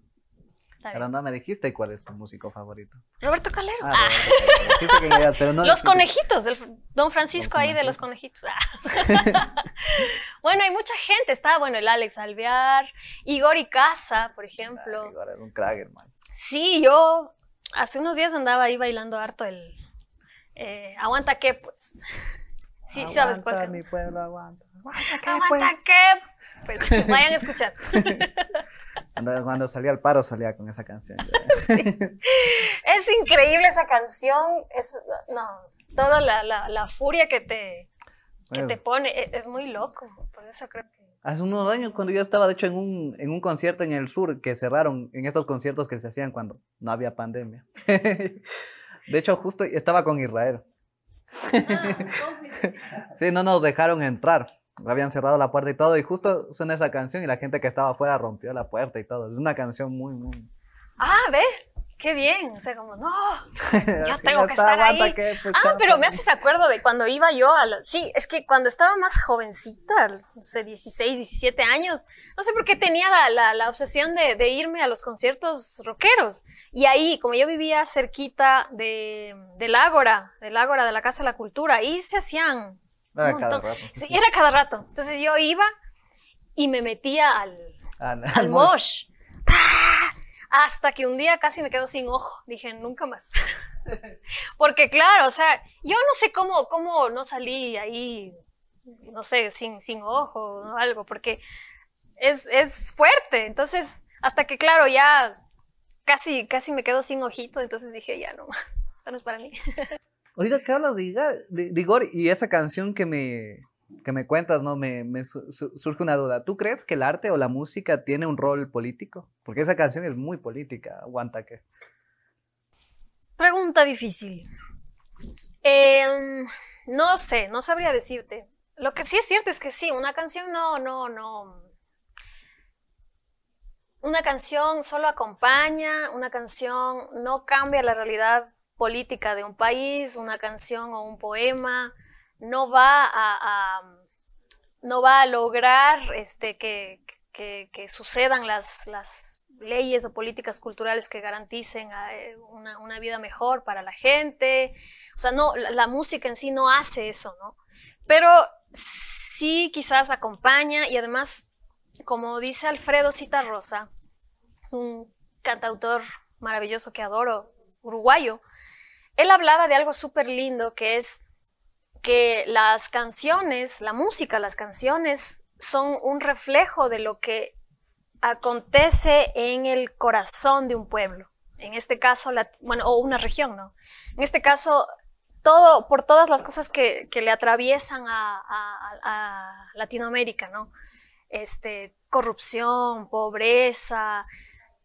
está Pero no me dijiste cuál es tu músico favorito. Roberto Calero. Ah, Ah, Roberto pero no los dijiste- conejitos, el Don Francisco ahí de los conejitos. Ah. bueno, hay mucha gente. Está, bueno, el Alex Alvear, Igor Icaza, por ejemplo. Ahora es un crack, hermano. Sí, yo hace unos días andaba ahí bailando harto el eh, aguanta qué, pues. Sí, sabes cuál canción. mi pueblo aguanta. Aguanta, ¿qué, Aguanta pues? que. Pues vayan a escuchar. Cuando, cuando salía al paro salía con esa canción. Es increíble esa canción. Es, no, toda la, la, la furia que te, que Pues, te pone e- es, muy loco. Por eso creo que. Hace unos años cuando yo estaba de hecho en un, en un concierto en el sur que cerraron, en estos conciertos que se hacían cuando no había pandemia. de hecho justo estaba con Israel. Sí, no nos dejaron entrar. Habían cerrado la puerta y todo. Y justo suena esa canción y la gente que estaba afuera rompió la puerta y todo. Es una canción muy, muy. Ah, ve, qué bien. O sea, como, no, Yo tengo que estar ahí. pues, Ah, pero me haces acuerdo de cuando iba yo a los... Sí, es que cuando estaba más jovencita, no sé, 16, 17 años, no sé por qué tenía la, la- la obsesión de, de irme a los conciertos rockeros. Y ahí, como yo vivía cerquita de, del Ágora, del Ágora de la Casa de la Cultura, ahí se hacían... Era un cada rato. Sí, era cada rato. Entonces yo iba y me metía al, Al, al mosh. ¡Ah! Hasta que un día casi me quedo sin ojo. Dije, nunca más. Porque claro, o sea, yo no sé cómo, cómo no salí ahí, no sé, sin, sin ojo o algo, porque es, es fuerte. Entonces, hasta que claro, ya casi, casi me quedo sin ojito, entonces dije, ya no más. Esto no es para mí. Ahorita que hablas de Igor, de, de Igor y esa canción que me, que me cuentas, ¿no? Me, me su- su- surge una duda. ¿Tú crees que el arte o la música tiene un rol político? Porque esa canción es muy política, aguanta que. Pregunta difícil. Em, no sé, no sabría decirte. Lo que sí es cierto es que sí, una canción no, no, no. Una canción solo acompaña, una canción no cambia la realidad política de un país, una canción o un poema no va a, no va a lograr este, que, sucedan las, leyes o políticas culturales que garanticen eh, una, vida mejor para la gente. O sea, no, la, música en sí no hace eso, ¿no? Pero sí quizás acompaña y además, como dice Alfredo Citarrosa, es un cantautor maravilloso que adoro, uruguayo, él hablaba de algo súper lindo que es que las canciones, la música, las canciones son un reflejo de lo que acontece en el corazón de un pueblo. En este caso, la- bueno, o una región, ¿no? En este caso, todo, por todas las cosas que, que le atraviesan a, a- a Latinoamérica, ¿no? Este, corrupción, pobreza,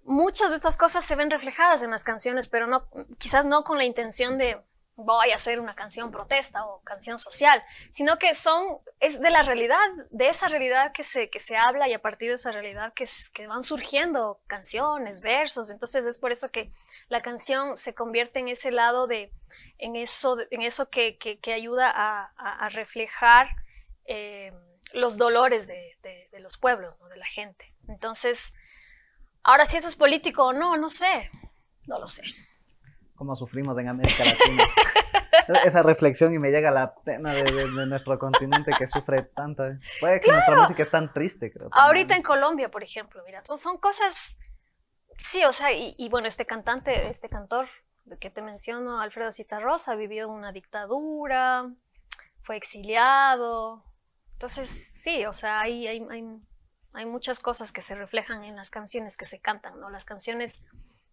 muchas de estas cosas se ven reflejadas en las canciones, pero no, quizás no con la intención de voy a hacer una canción protesta o canción social, sino que son, es de la realidad, de esa realidad que se, que se habla y a partir de esa realidad que, van surgiendo canciones, versos, entonces es por eso que la canción se convierte en ese lado de, en eso, en eso que, que- ayuda a, reflejar eh, los dolores de los pueblos, ¿no? de la gente. Entonces, ahora si eso es político o no, no sé, no lo sé. cómo sufrimos en América Latina. Esa reflexión y me llega la pena de, de- de nuestro continente que sufre tanto. ¿eh? Puede que nuestra música es tan triste, creo. también. Ahorita en Colombia, por ejemplo, mira, son, son cosas, sí, o sea, y, y bueno, este cantante, este cantor que te menciono, Alfredo Citarrosa, vivió una dictadura, fue exiliado, entonces sí, o sea, hay, hay, hay, hay muchas cosas que se reflejan en las canciones que se cantan, ¿no? Las canciones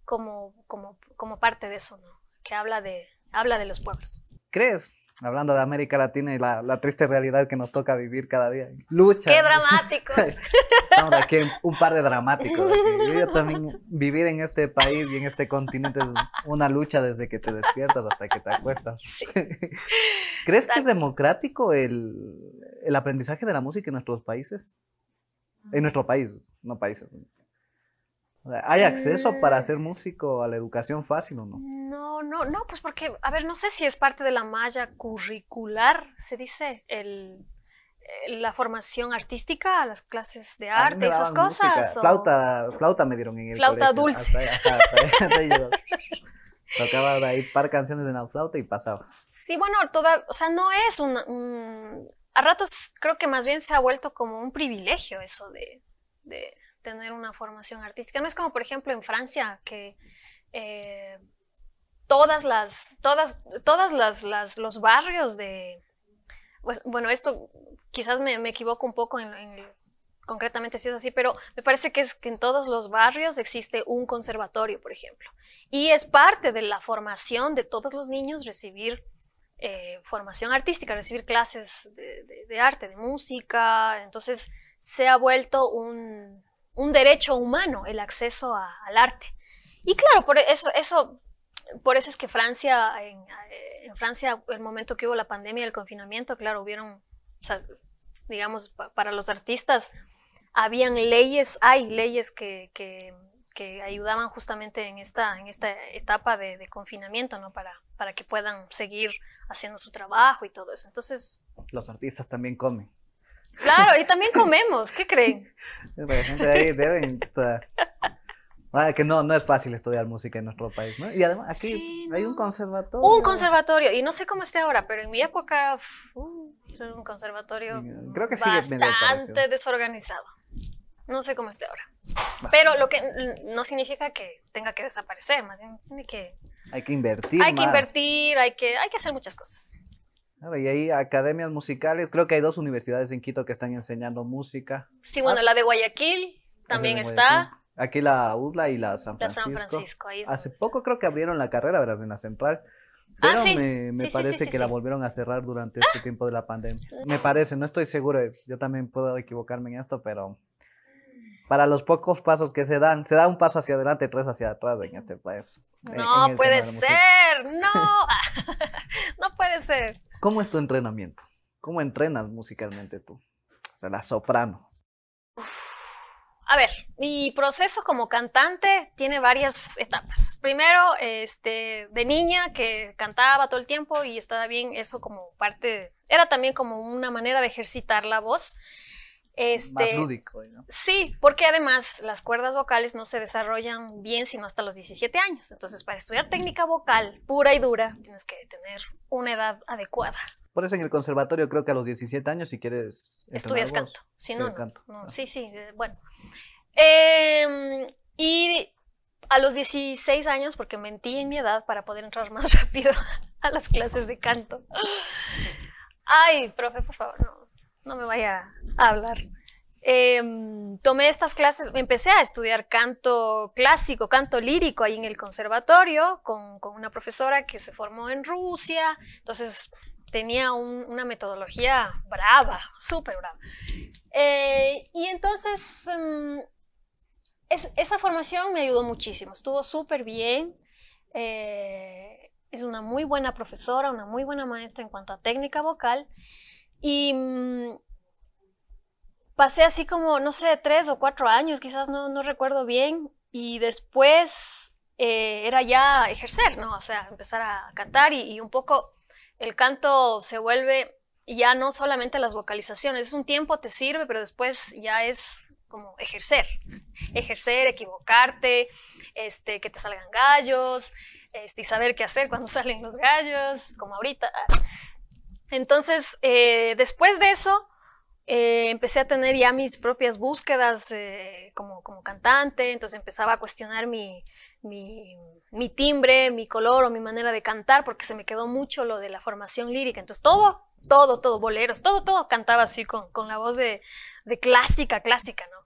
como, como, como parte de eso, ¿no? Que habla de, habla de los pueblos. ¿Crees? Hablando de América Latina y la, la triste realidad que nos toca vivir cada día. Lucha. ¡Qué dramáticos! Estamos aquí en un par de dramáticos. aquí. Yo también vivir en este país y en este continente es una lucha desde que te despiertas hasta que te acuestas. Sí. ¿Crees que es democrático el, el aprendizaje de la música en nuestros países? En nuestro país, no países. ¿Hay acceso para Mm. ser músico a la educación fácil o no? No, no, no, pues porque, a ver, no sé si es parte de la malla curricular, se dice, el, el- la formación artística, las clases de arte, esas cosas. o- Flauta, flauta me dieron en el Flauta colegio. dulce. Hasta hasta hasta. Tocaba de ahí par canciones en la flauta y pasabas. Sí, bueno, toda, o sea, no es un, un- A ratos creo que más bien se ha vuelto como un privilegio eso de, tener una formación artística. No es como, por ejemplo, en Francia, que eh, todas las, todas, todas las- los barrios de pues, bueno, esto quizás me, me equivoco un poco en, en concretamente si es así, pero me parece que es que en todos los barrios existe un conservatorio, por ejemplo. Y es parte de la formación de todos los niños recibir eh, formación artística, recibir clases de, de- de arte, de música. Entonces se ha vuelto un, un derecho humano el acceso a- al arte. Y claro, por eso, eso, por eso es que Francia, en, en Francia, el momento que hubo la pandemia, el confinamiento, claro, hubieron, o sea, digamos, pa- para los artistas, habían leyes, hay leyes que, que, que ayudaban justamente en esta, en esta etapa de, de confinamiento, ¿no? Para, para que puedan seguir haciendo su trabajo y todo eso. Entonces, Los artistas también comen. claro, y también comemos, ¿qué creen? La gente ahí deben estar- Ah, que no, no es fácil estudiar música en nuestro país, ¿no? Y además aquí Sí, hay no. un conservatorio. Un conservatorio, y no sé cómo esté ahora, pero en mi época uf, uh, era un conservatorio Creo que bastante desorganizado. No sé cómo esté ahora. Pero lo que no significa que tenga que desaparecer, más bien tiene que Hay que invertir hay que invertir, hay que, hay que hacer muchas cosas. Claro, y hay academias musicales. Creo que hay dos universidades en Quito que están enseñando música. Sí, bueno, Ah. la de Guayaquil también está. Aquí la UDLA y la San La Francisco. San Francisco. Ahí es Hace donde- poco creo que abrieron la carrera, ¿verdad? En la central. Ah, Pero sí. me, me Sí, sí, sí, parece sí, que la volvieron a cerrar durante este tiempo de la pandemia. Me parece, no estoy seguro. Yo también puedo equivocarme en esto, pero para los pocos pasos que se dan, se da un paso hacia adelante, tres hacia atrás en este país. en- en No puede ser, no. no puede ser. ¿Cómo es tu entrenamiento? ¿Cómo entrenas musicalmente tú? La soprano. A ver, mi proceso como cantante tiene varias etapas. Primero, este, de niña que cantaba todo el tiempo y estaba bien eso como parte, era también como una manera de ejercitar la voz. Más Este, lúdico, ¿no? Sí, porque además las cuerdas vocales no se desarrollan bien sino hasta los 17 años. Entonces, para estudiar técnica vocal pura y dura, tienes que tener una edad adecuada. Por eso en el conservatorio creo que a los 17 años si quieres Estudias voz, canto. Si no, estudias no, canto. no. Ah. Sí, sí, eh, bueno. Em, y a los 16 años, porque mentí en mi edad para poder entrar más rápido a las clases de canto. Ay, profe, por favor, no, no me vaya a hablar. Em, tomé estas clases, empecé a estudiar canto clásico, canto lírico ahí en el conservatorio con, con una profesora que se formó en Rusia. Entonces tenía un- una metodología brava, súper brava. Eh, y entonces es- esa formación me ayudó muchísimo, estuvo súper bien. Eh, es una muy buena profesora, una muy buena maestra en cuanto a técnica vocal. Y mm, pasé así como, no sé, tres o cuatro años, quizás no, no recuerdo bien. Y después eh, era ya ejercer, ¿no? O sea, empezar a cantar y, y un poco el canto se vuelve ya no solamente las vocalizaciones, es un tiempo te sirve, pero después ya es como ejercer, ejercer, equivocarte, este, que te salgan gallos, este, y saber qué hacer cuando salen los gallos, como ahorita. Entonces, eh, después de eso, eh, empecé a tener ya mis propias búsquedas eh, como, como cantante, entonces empezaba a cuestionar mi, mi, mi timbre, mi color o mi manera de cantar, porque se me quedó mucho lo de la formación lírica. Entonces, todo, todo, todo, boleros, todo, todo cantaba así con, con la voz de, de clásica, clásica, ¿no?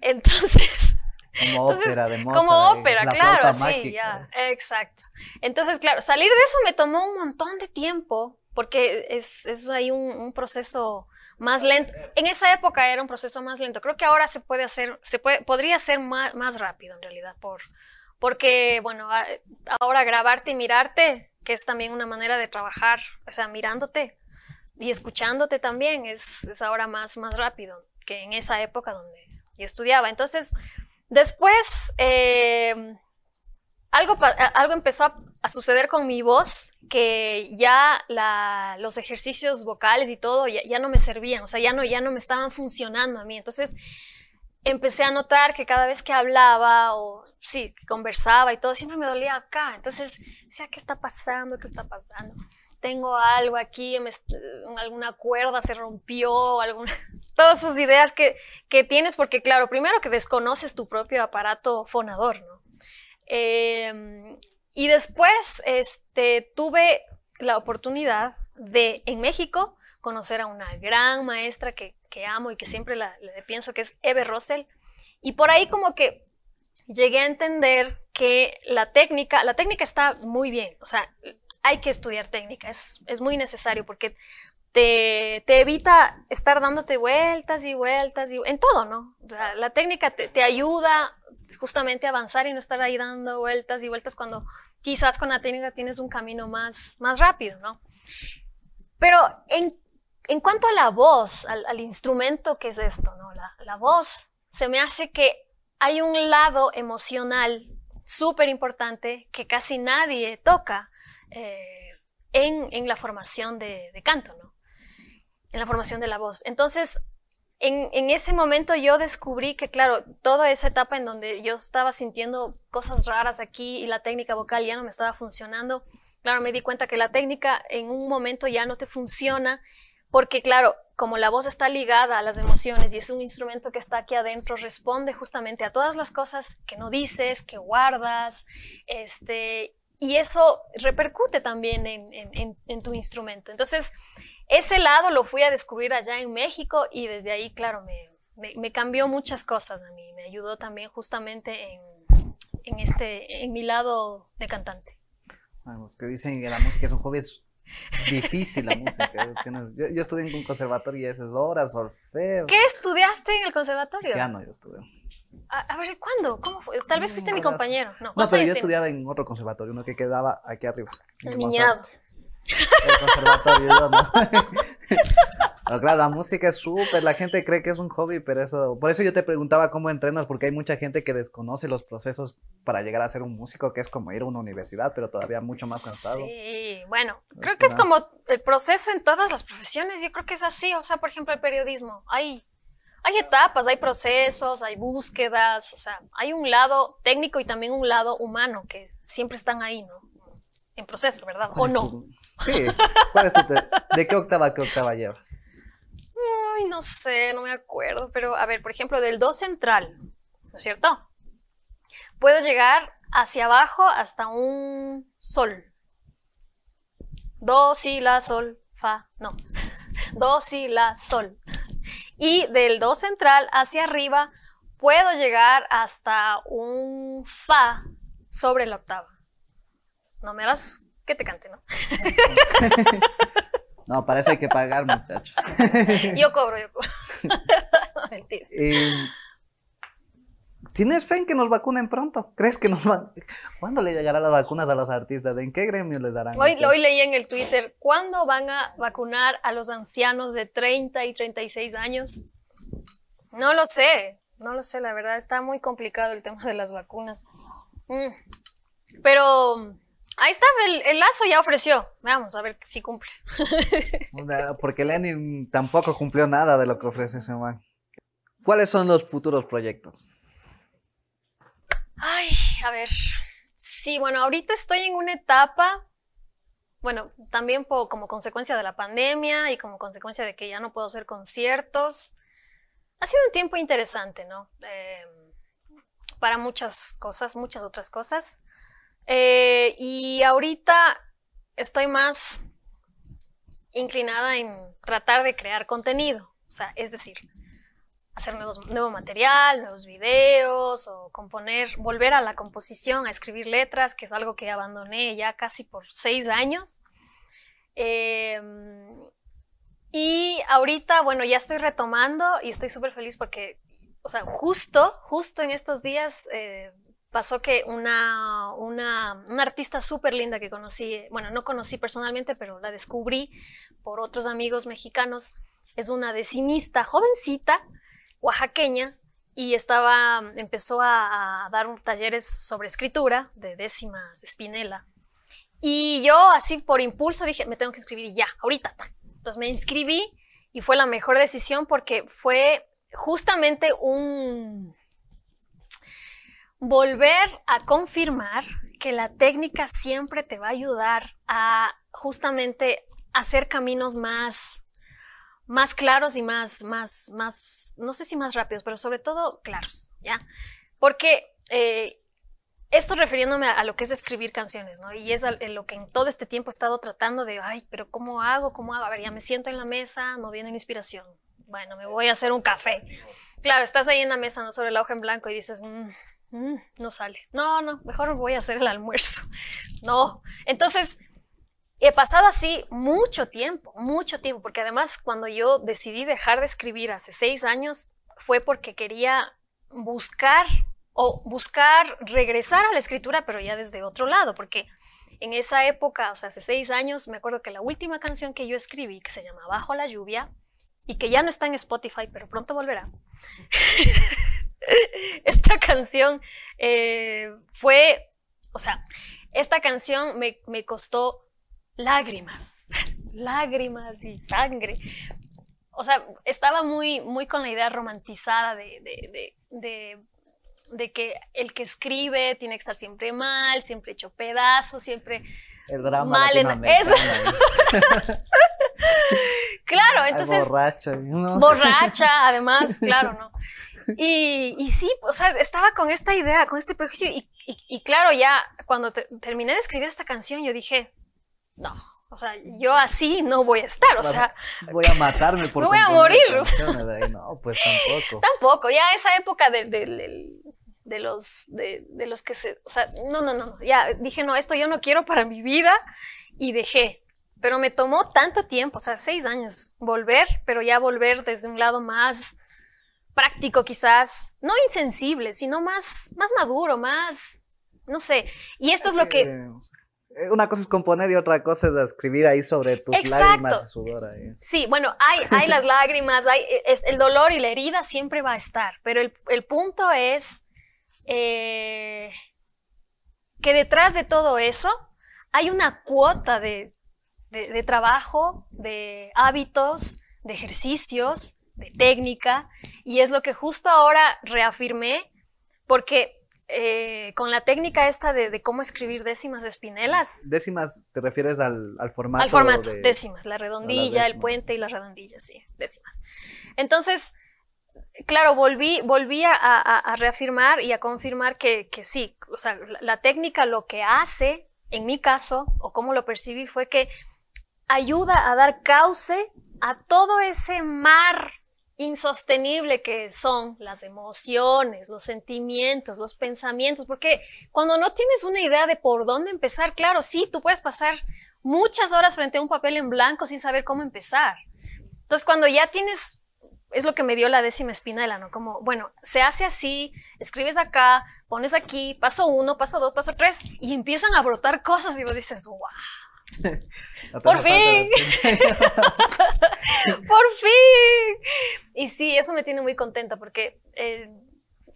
Entonces, Como Entonces, ópera de Mozart. como ahí, ópera, la claro, sí, mágica. ya, exacto. Entonces, claro, salir de eso me tomó un montón de tiempo, porque es, es ahí un, un proceso más lento. En esa época era un proceso más lento. Creo que ahora se puede hacer, se puede, podría ser más, más rápido en realidad, por, porque, bueno, a- ahora grabarte y mirarte, que es también una manera de trabajar, o sea, mirándote y escuchándote también, es, es ahora más, más rápido que en esa época donde yo estudiaba. Entonces, después, eh, algo, algo empezó a, suceder con mi voz, que ya los ejercicios vocales y todo ya, no me servían, o sea, ya no, ya no me estaban funcionando a mí. Entonces, empecé a notar que cada vez que hablaba o sí, conversaba y todo, siempre me dolía acá. Entonces, decía, ¿qué está pasando? ¿Qué está pasando? Tengo algo aquí, me alguna cuerda se rompió, alguna... todas esas ideas que, que tienes, porque claro, primero que desconoces tu propio aparato fonador, ¿no? Eh, y después este, tuve la oportunidad de, en México, conocer a una gran maestra que, que amo y que siempre la, pienso que es Eve Russell. Y por ahí como que llegué a entender que la técnica, la técnica está muy bien, o sea, hay que estudiar técnica, es, es muy necesario porque te, te, evita estar dándote vueltas y vueltas y en todo, ¿no? La técnica te, te, ayuda justamente avanzar y no estar ahí dando vueltas y vueltas cuando quizás con la técnica tienes un camino más, más rápido, ¿no? Pero en, en cuanto a la voz, al, al, instrumento que es esto, ¿no? La, la voz se me hace que hay un lado emocional súper importante que casi nadie toca eh, en, en, la formación de, de, canto, ¿no? En la formación de la voz. Entonces, en, ese momento yo descubrí que, claro, toda esa etapa en donde yo estaba sintiendo cosas raras aquí y la técnica vocal ya no me estaba funcionando, claro, me di cuenta que la técnica en un momento ya no te funciona porque, claro, como la voz está ligada a las emociones y es un instrumento que está aquí adentro, responde justamente a todas las cosas que no dices, que guardas, este, y eso repercute también en, tu instrumento. Entonces, ese lado lo fui a descubrir allá en México y desde ahí, claro, me, me, me cambió muchas cosas a mí, me ayudó también justamente en, en, este, en mi lado de cantante. Vamos, que dicen que la música es un hobby difícil la música. Yo, yo, estudié en un conservatorio y esas horas, solfeo. ¿Qué estudiaste en el conservatorio? Piano yo estudié. A, a, ver, ¿cuándo? ¿Cómo fue? Tal vez fuiste mi compañero. No, no pero yo estudiaba en otro conservatorio, uno que quedaba aquí arriba. El niñado. El conservatorio, yo no. Claro, la música es súper, la gente cree que es un hobby, pero eso, por eso yo te preguntaba cómo entrenas, porque hay mucha gente que desconoce los procesos para llegar a ser un músico, que es como ir a una universidad, pero todavía mucho más cansado. Sí, bueno, creo que es como el proceso en todas las profesiones, yo creo que es así, o sea, por ejemplo, el periodismo, hay, hay etapas, hay procesos, hay búsquedas, o sea, hay un lado técnico y también un lado humano que siempre están ahí, ¿no? En proceso, ¿verdad? ¿O no? Sí, ¿cuál es tu ¿de qué octava qué octava llevas? Ay, no sé, no me acuerdo, pero a ver, por ejemplo, del do central, ¿no es cierto? Puedo llegar hacia abajo hasta un sol. Do, si, la, sol, fa, no. Do, si, la, sol. Y del do central hacia arriba puedo llegar hasta un fa sobre la octava. No me hagas que te cante, ¿no? No, para eso hay que pagar, muchachos. Yo cobro, yo cobro. Mentira. Eh, ¿Tienes fe en que nos vacunen pronto? ¿Crees que nos van? ¿Cuándo le llegarán las vacunas a los artistas? ¿En qué gremio les darán? Hoy, hoy leí en el Twitter, ¿cuándo van a vacunar a los ancianos de 30 y 36 años? No lo sé, no lo sé, la verdad, está muy complicado el tema de las vacunas. Mm. Pero Ahí está, el, el, lazo ya ofreció. Vamos a ver si cumple. Porque Lenin tampoco cumplió nada de lo que ofrece ese man. ¿Cuáles son los futuros proyectos? Ay, a ver. Sí, bueno, ahorita estoy en una etapa, bueno, también por, como consecuencia de la pandemia y como consecuencia de que ya no puedo hacer conciertos. Ha sido un tiempo interesante, ¿no? Eh, para muchas cosas, muchas otras cosas. Eh, y ahorita estoy más inclinada en tratar de crear contenido, o sea, es decir, hacer nuevos, nuevo material, nuevos videos o componer, volver a la composición, a escribir letras, que es algo que abandoné ya casi por seis años. Eh, y ahorita, bueno, ya estoy retomando y estoy súper feliz porque, o sea, justo, justo en estos días eh, pasó que una, una, una artista súper linda que conocí, bueno, no conocí personalmente, pero la descubrí por otros amigos mexicanos, es una decimista jovencita, oaxaqueña, y estaba, empezó a, dar talleres sobre escritura de décimas de Spinella. Y yo así por impulso dije, me tengo que inscribir ya, ahorita. Entonces me inscribí y fue la mejor decisión porque fue justamente un, volver a confirmar que la técnica siempre te va a ayudar a justamente hacer caminos más, más claros y más, más, más, no sé si más rápidos, pero sobre todo claros, ¿ya? Porque eh, esto refiriéndome a, lo que es escribir canciones, ¿no? Y es lo que en todo este tiempo he estado tratando de, ay, pero ¿cómo hago? ¿Cómo hago? A ver, ya me siento en la mesa, no viene la inspiración. Bueno, me voy a hacer un café. Claro, estás ahí en la mesa, ¿no? Sobre la hoja en blanco y dices, mm, mm, no sale. No, no, mejor voy a hacer el almuerzo. No. Entonces, he pasado así mucho tiempo, mucho tiempo, porque además cuando yo decidí dejar de escribir hace seis años, fue porque quería buscar o buscar regresar a la escritura, pero ya desde otro lado, porque en esa época, o sea, hace seis años, me acuerdo que la última canción que yo escribí, que se llama Bajo la lluvia, y que ya no está en Spotify, pero pronto volverá. esta canción eh, fue, o sea, esta canción me, costó lágrimas, lágrimas y sangre. O sea, estaba muy, muy con la idea romantizada de de que el que escribe tiene que estar siempre mal, siempre hecho pedazos, siempre el drama mal en eso. claro, entonces borracha, borracha, además, claro, no. Y, y, sí, o sea, estaba con esta idea, con este prejuicio y, y, claro, ya cuando terminé de escribir esta canción, yo dije, no, o sea, yo así no voy a estar, o sea. Voy a matarme por. Me voy a morir. No, pues tampoco. Tampoco, ya esa época del, de los, de, los que se, o sea, no, no, no, ya dije, no, esto yo no quiero para mi vida y dejé. Pero me tomó tanto tiempo, o sea, seis años volver, pero ya volver desde un lado más práctico quizás, no insensible, sino más, más maduro, más, no sé. Y esto es lo que... Eh, una cosa es componer y otra cosa es escribir ahí sobre tus lágrimas de sudor. Ahí. Sí, bueno, hay, hay las lágrimas, hay, es, el dolor y la herida siempre va a estar, pero el, el punto es eh, que detrás de todo eso hay una cuota de, trabajo, de hábitos, de ejercicios, de técnica, y es lo que justo ahora reafirmé, porque eh, con la técnica esta de, cómo escribir décimas de espinelas. Décimas, ¿te refieres al, formato? Al formato, décimas, la redondilla, el puente y las redondillas, sí, décimas. Entonces, claro, volví, volví a, reafirmar y a confirmar que, sí, o sea, la, técnica lo que hace, en mi caso, o como lo percibí, fue que ayuda a dar cauce a todo ese mar insostenible que son las emociones, los sentimientos, los pensamientos, porque cuando no tienes una idea de por dónde empezar, claro, sí, tú puedes pasar muchas horas frente a un papel en blanco sin saber cómo empezar. Entonces, cuando ya tienes es lo que me dio la décima espinela, ¿no? Como, bueno, se hace así, escribes acá, pones aquí, paso uno, paso dos, paso tres, y empiezan a brotar cosas y vos dices, wow. Por fin. Por fin. Y sí, eso me tiene muy contenta porque eh,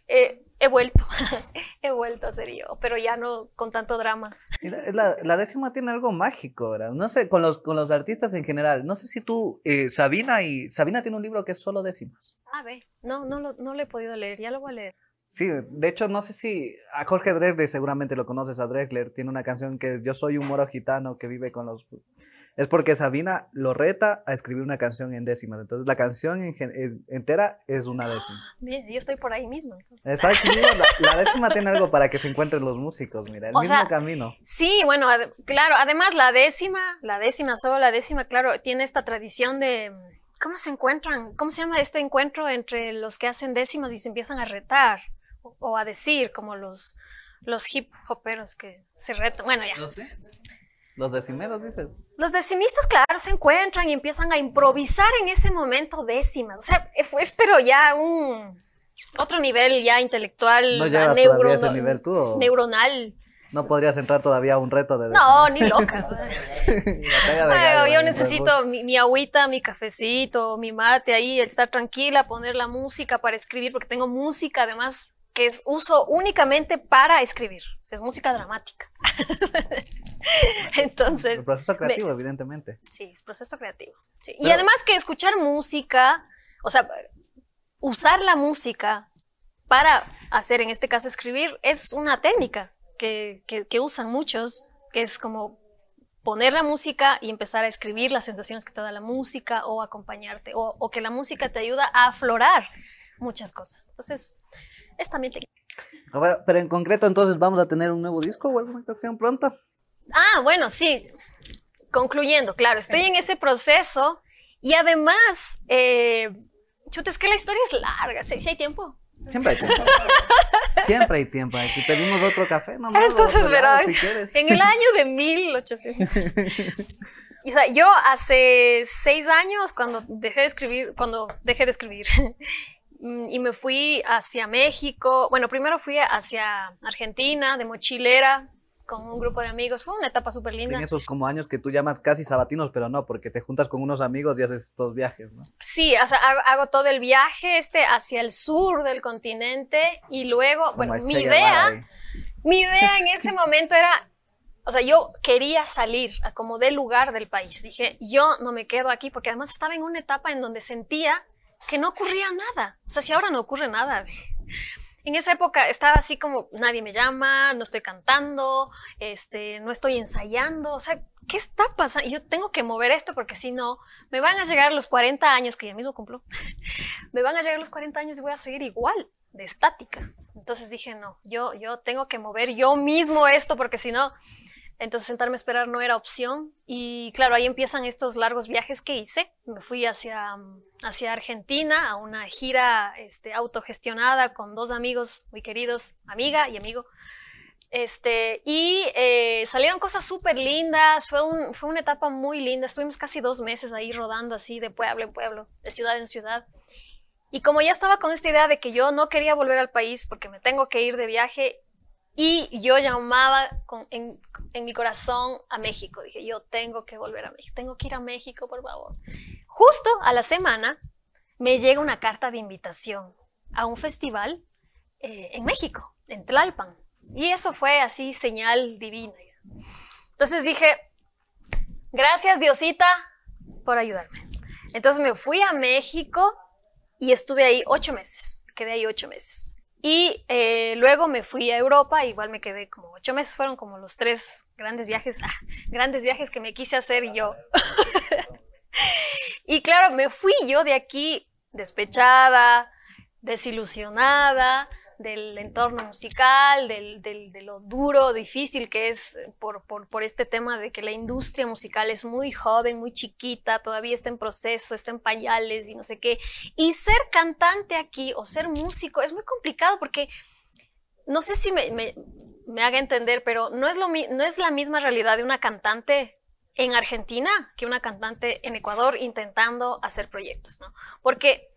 eh, he vuelto, he vuelto a ser yo, pero ya no con tanto drama. La, décima tiene algo mágico, ¿verdad? No sé, con los, con los artistas en general. No sé si tú, eh, Sabina, y Sabina tiene un libro que es solo décimas. Ah, ve, no, no, lo, no lo he podido leer, ya lo voy a leer. Sí, de hecho, no sé si a Jorge Dresler, seguramente lo conoces a Dresler, tiene una canción que es Yo soy un moro gitano que vive con los es porque Sabina lo reta a escribir una canción en décimas. Entonces la canción entera es una décima. Bien, yo estoy por ahí mismo. Exacto, la, décima tiene algo para que se encuentren los músicos, mira, el mismo camino. Sí, bueno, claro, además la décima, la décima, solo la décima, claro, tiene esta tradición de... ¿Cómo se encuentran? ¿Cómo se llama este encuentro entre los que hacen décimas y se empiezan a retar? O, a decir, como los, los hip hoperos que se retan. Bueno, ya. Los decimeros, dices. Los decimistas, claro, se encuentran y empiezan a improvisar en ese momento décimas. O sea, fue, pero ya un otro nivel ya intelectual, ¿No llevas todavía ese nivel tú? Neuronal. No podrías entrar todavía a un reto de... No, ni loca. yo necesito mi, mi, agüita, mi cafecito, mi mate ahí, estar tranquila, poner la música para escribir, porque tengo música además que es uso únicamente para escribir. Es música dramática. Entonces. El proceso creativo, evidentemente. Sí, es proceso creativo. Y además que escuchar música, o sea, usar la música para hacer, en este caso, escribir, es una técnica que, que, usan muchos, que es como poner la música y empezar a escribir las sensaciones que te da la música o acompañarte, o, o que la música te ayuda a aflorar muchas cosas. Entonces, es también técnica. A ver, pero en concreto, entonces, ¿vamos a tener un nuevo disco o alguna cuestión pronto? Ah, bueno, sí. Concluyendo, claro, estoy en ese proceso y además, eh, chuta, es que la historia es larga, si hay tiempo. Siempre hay tiempo. Siempre hay tiempo. Aquí pedimos otro café, no Entonces, verás, en el año de 1800. o sea, yo hace seis años, cuando dejé de escribir, cuando dejé de escribir, y me fui hacia México, bueno, primero fui hacia Argentina de mochilera, con un grupo de amigos. Fue una etapa súper linda. En esos como años que tú llamas casi sabatinos, pero no, porque te juntas con unos amigos y haces estos viajes, ¿no? Sí, o sea, hago, todo el viaje este hacia el sur del continente y luego, bueno, mi idea, mi idea en ese momento era, o sea, yo quería salir a como del lugar del país. Dije, yo no me quedo aquí porque además estaba en una etapa en donde sentía que no ocurría nada. O sea, si ahora no ocurre nada, en esa época estaba así como nadie me llama, no estoy cantando, este, no estoy ensayando, o sea, ¿qué está pasando? Yo tengo que mover esto porque si no, me van a llegar los 40 años, que ya mismo cumplo, me van a llegar los 40 años y voy a seguir igual, de estática. Entonces dije, no, yo, yo tengo que mover yo mismo esto porque si no, entonces sentarme a esperar no era opción. Y claro, ahí empiezan estos largos viajes que hice. Me fui hacia, hacia Argentina a una gira este, autogestionada con dos amigos muy queridos, amiga y amigo. Este, y eh, salieron cosas súper lindas, fue, un, fue una etapa muy linda, estuvimos casi dos meses ahí rodando así de pueblo en pueblo, de ciudad en ciudad. Y como ya estaba con esta idea de que yo no quería volver al país porque me tengo que ir de viaje, y yo llamaba en, mi corazón a México. Dije, yo tengo que volver a México, tengo que ir a México, por favor. Justo a la semana me llega una carta de invitación a un festival eh, en México, en Tlalpan. Y eso fue así señal divina. Entonces dije, gracias Diosita por ayudarme. Entonces me fui a México y estuve ahí ocho meses. Quedé ahí ocho meses. Y eh, luego me fui a Europa, igual me quedé como ocho meses, fueron como los tres grandes viajes, ah, grandes viajes que me quise hacer yo. y claro, me fui yo de aquí despechada, desilusionada, del entorno musical, del, de lo duro, difícil que es por, por, este tema de que la industria musical es muy joven, muy chiquita, todavía está en proceso, está en pañales y no sé qué. Y ser cantante aquí o ser músico es muy complicado porque no sé si me, me, haga entender, pero no es, lo, no es la misma realidad de una cantante en Argentina que una cantante en Ecuador intentando hacer proyectos, ¿no? Porque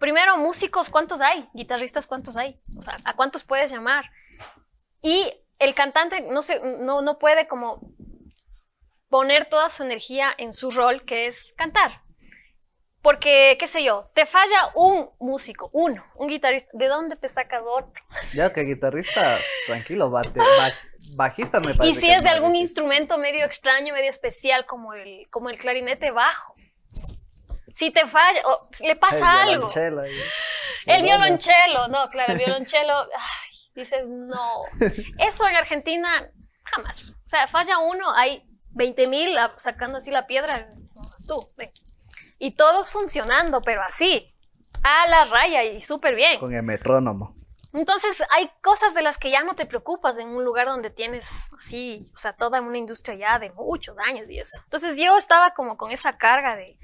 primero, músicos, ¿cuántos hay? Guitarristas, ¿cuántos hay? O sea, ¿a cuántos puedes llamar? Y el cantante no, se, no, no puede como poner toda su energía en su rol, que es cantar. Porque, qué sé yo, te falla un músico, uno, un guitarrista. ¿De dónde te sacas otro? Ya que guitarrista, tranquilo, bate, bajista me parece. Y si es de algún instrumento medio extraño, medio especial, como el, como el clarinete bajo, si te falla, o le pasa algo. El violonchelo, no, claro, el violonchelo, ay, dices, no. Eso en Argentina, jamás. O sea, falla uno, hay 20 mil sacando así la piedra, tú, Y todos funcionando, pero así, a la raya y súper bien. Con el metrónomo. Entonces, hay cosas de las que ya no te preocupas en un lugar donde tienes así, o sea, toda una industria ya de muchos años y eso. Entonces, yo estaba como con esa carga de,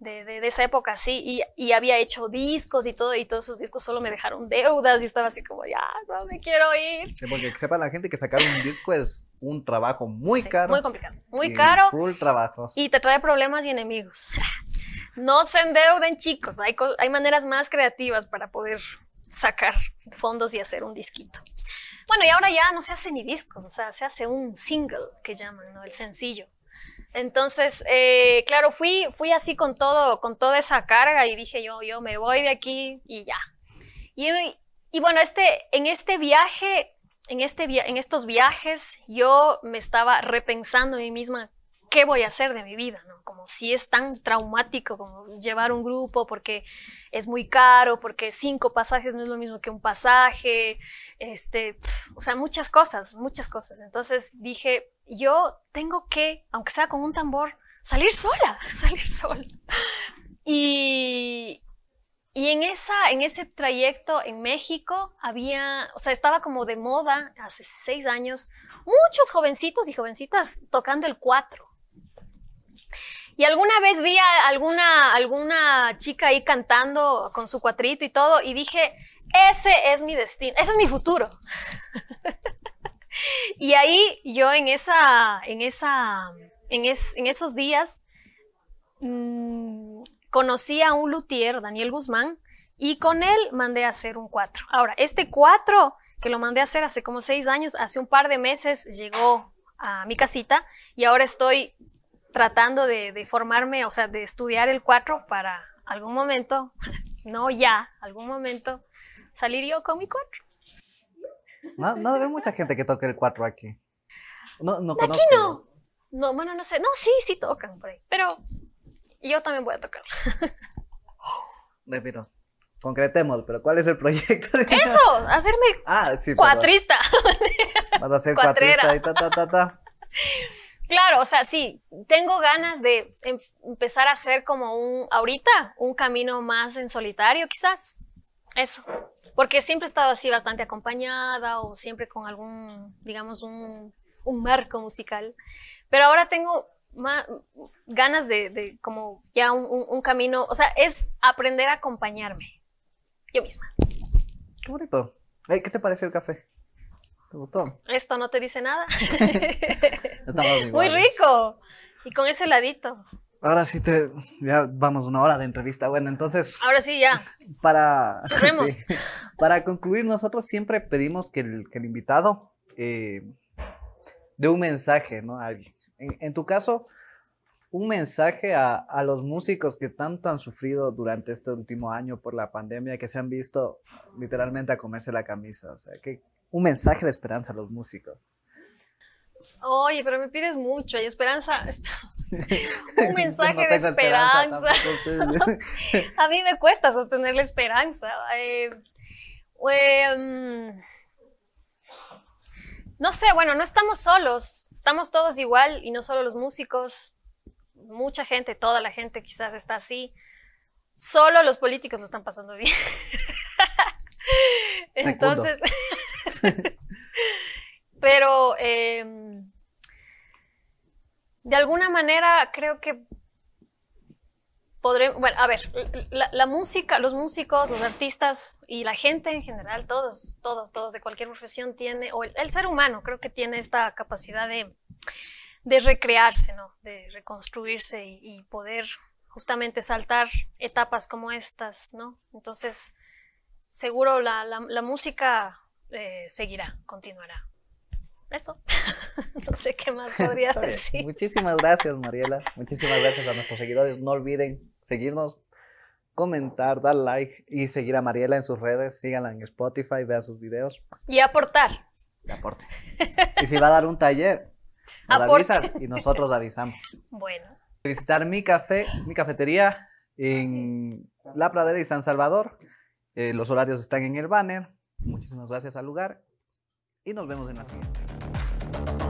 de, de, esa época, sí, y, y, había hecho discos y todo, y todos esos discos solo me dejaron deudas y estaba así como, ya, no me quiero ir. Sí, porque sepa la gente que sacar un disco es un trabajo muy caro. Muy complicado, muy caro. Full trabajos. Y te trae problemas y enemigos. No se endeuden, chicos, hay, hay maneras más creativas para poder sacar fondos y hacer un disquito. Bueno, y ahora ya no se hace ni discos, o sea, se hace un single que llaman, ¿no? El sencillo. Entonces, eh, claro, fui, fui así con todo, con toda esa carga y dije yo, yo me voy de aquí y ya. Y, bueno, este, en este viaje, en, este, en estos viajes, yo me estaba repensando a mí misma qué voy a hacer de mi vida, ¿no? Como si es tan traumático como llevar un grupo porque es muy caro, porque cinco pasajes no es lo mismo que un pasaje, este, o sea, muchas cosas, muchas cosas. Entonces dije, yo tengo que, aunque sea con un tambor, salir sola, salir sola. Y, y en, esa, en ese trayecto en México había, o sea, estaba como de moda hace seis años, muchos jovencitos y jovencitas tocando el cuatro. Y alguna vez vi a alguna, alguna chica ahí cantando con su cuatrito y todo, y dije, ese es mi destino, ese es mi futuro. y ahí yo en esa, en esa, en, en esos días mmm, conocí a un luthier, Daniel Guzmán, y con él mandé a hacer un 4. Ahora, este 4 que lo mandé a hacer hace como seis años, hace un par de meses llegó a mi casita y ahora estoy tratando de, formarme, o sea, de estudiar el 4 para algún momento, no ya, algún momento, salir yo con mi 4. No, no debe mucha gente que toque el 4 aquí. No, no aquí no. No, bueno, no sé. No, sí, sí tocan por ahí. Pero yo también voy a tocar. Repito, concretemos, pero ¿cuál es el proyecto? Eso, hacerme ah, cuatrista. Vas a ser cuatrista y ta, ta, ta, ta. Claro, o sea, sí, tengo ganas de em, empezar a hacer como un, ahorita, un camino más en solitario, quizás. Eso. Porque siempre he estado así bastante acompañada o siempre con algún, digamos, un, un marco musical. Pero ahora tengo más, ganas de, como ya un, camino, o sea, es aprender a acompañarme yo misma. Qué bonito. ¿Qué te pareció el café? ¿Te gustó? Esto no te dice nada. Muy rico. Y con ese ladito. Ahora sí te, ya vamos una hora de entrevista. Bueno, entonces. Ahora sí, ya. Para, para concluir, nosotros siempre pedimos que el, que el invitado eh, dé un mensaje, ¿no? A alguien. En, tu caso, un mensaje a, los músicos que tanto han sufrido durante este último año por la pandemia, que se han visto literalmente a comerse la camisa. O sea, que un mensaje de esperanza a los músicos. Oye, pero me pides mucho, hay esperanza. un mensaje de esperanza. a mí me cuesta sostener la esperanza. Eh, em, no sé, bueno, no estamos solos, estamos todos igual y no solo los músicos, mucha gente, toda la gente quizás está así. Solo los políticos lo están pasando bien. Entonces, pero em, de alguna manera creo que podremos, bueno, a ver, la, música, los músicos, los artistas y la gente en general, todos, todos, todos de cualquier profesión tiene, o el, ser humano creo que tiene esta capacidad de, recrearse, ¿no? De reconstruirse y, poder justamente saltar etapas como estas, ¿no? Entonces, seguro la, música eh, seguirá, continuará. Eso. no sé qué más podría decir. Muchísimas gracias, Mariela. Muchísimas gracias a nuestros seguidores. No olviden seguirnos, comentar, dar like y seguir a Mariela en sus redes. Síganla en Spotify, vean sus videos. Y aportar. Y aporte. y si va a dar un taller, nos avisas y nosotros avisamos. Bueno. Visitar mi café, mi cafetería en La Pradera y San Salvador. Eh, los horarios están en el banner. Muchísimas gracias al lugar y nos vemos en la siguiente. Bye.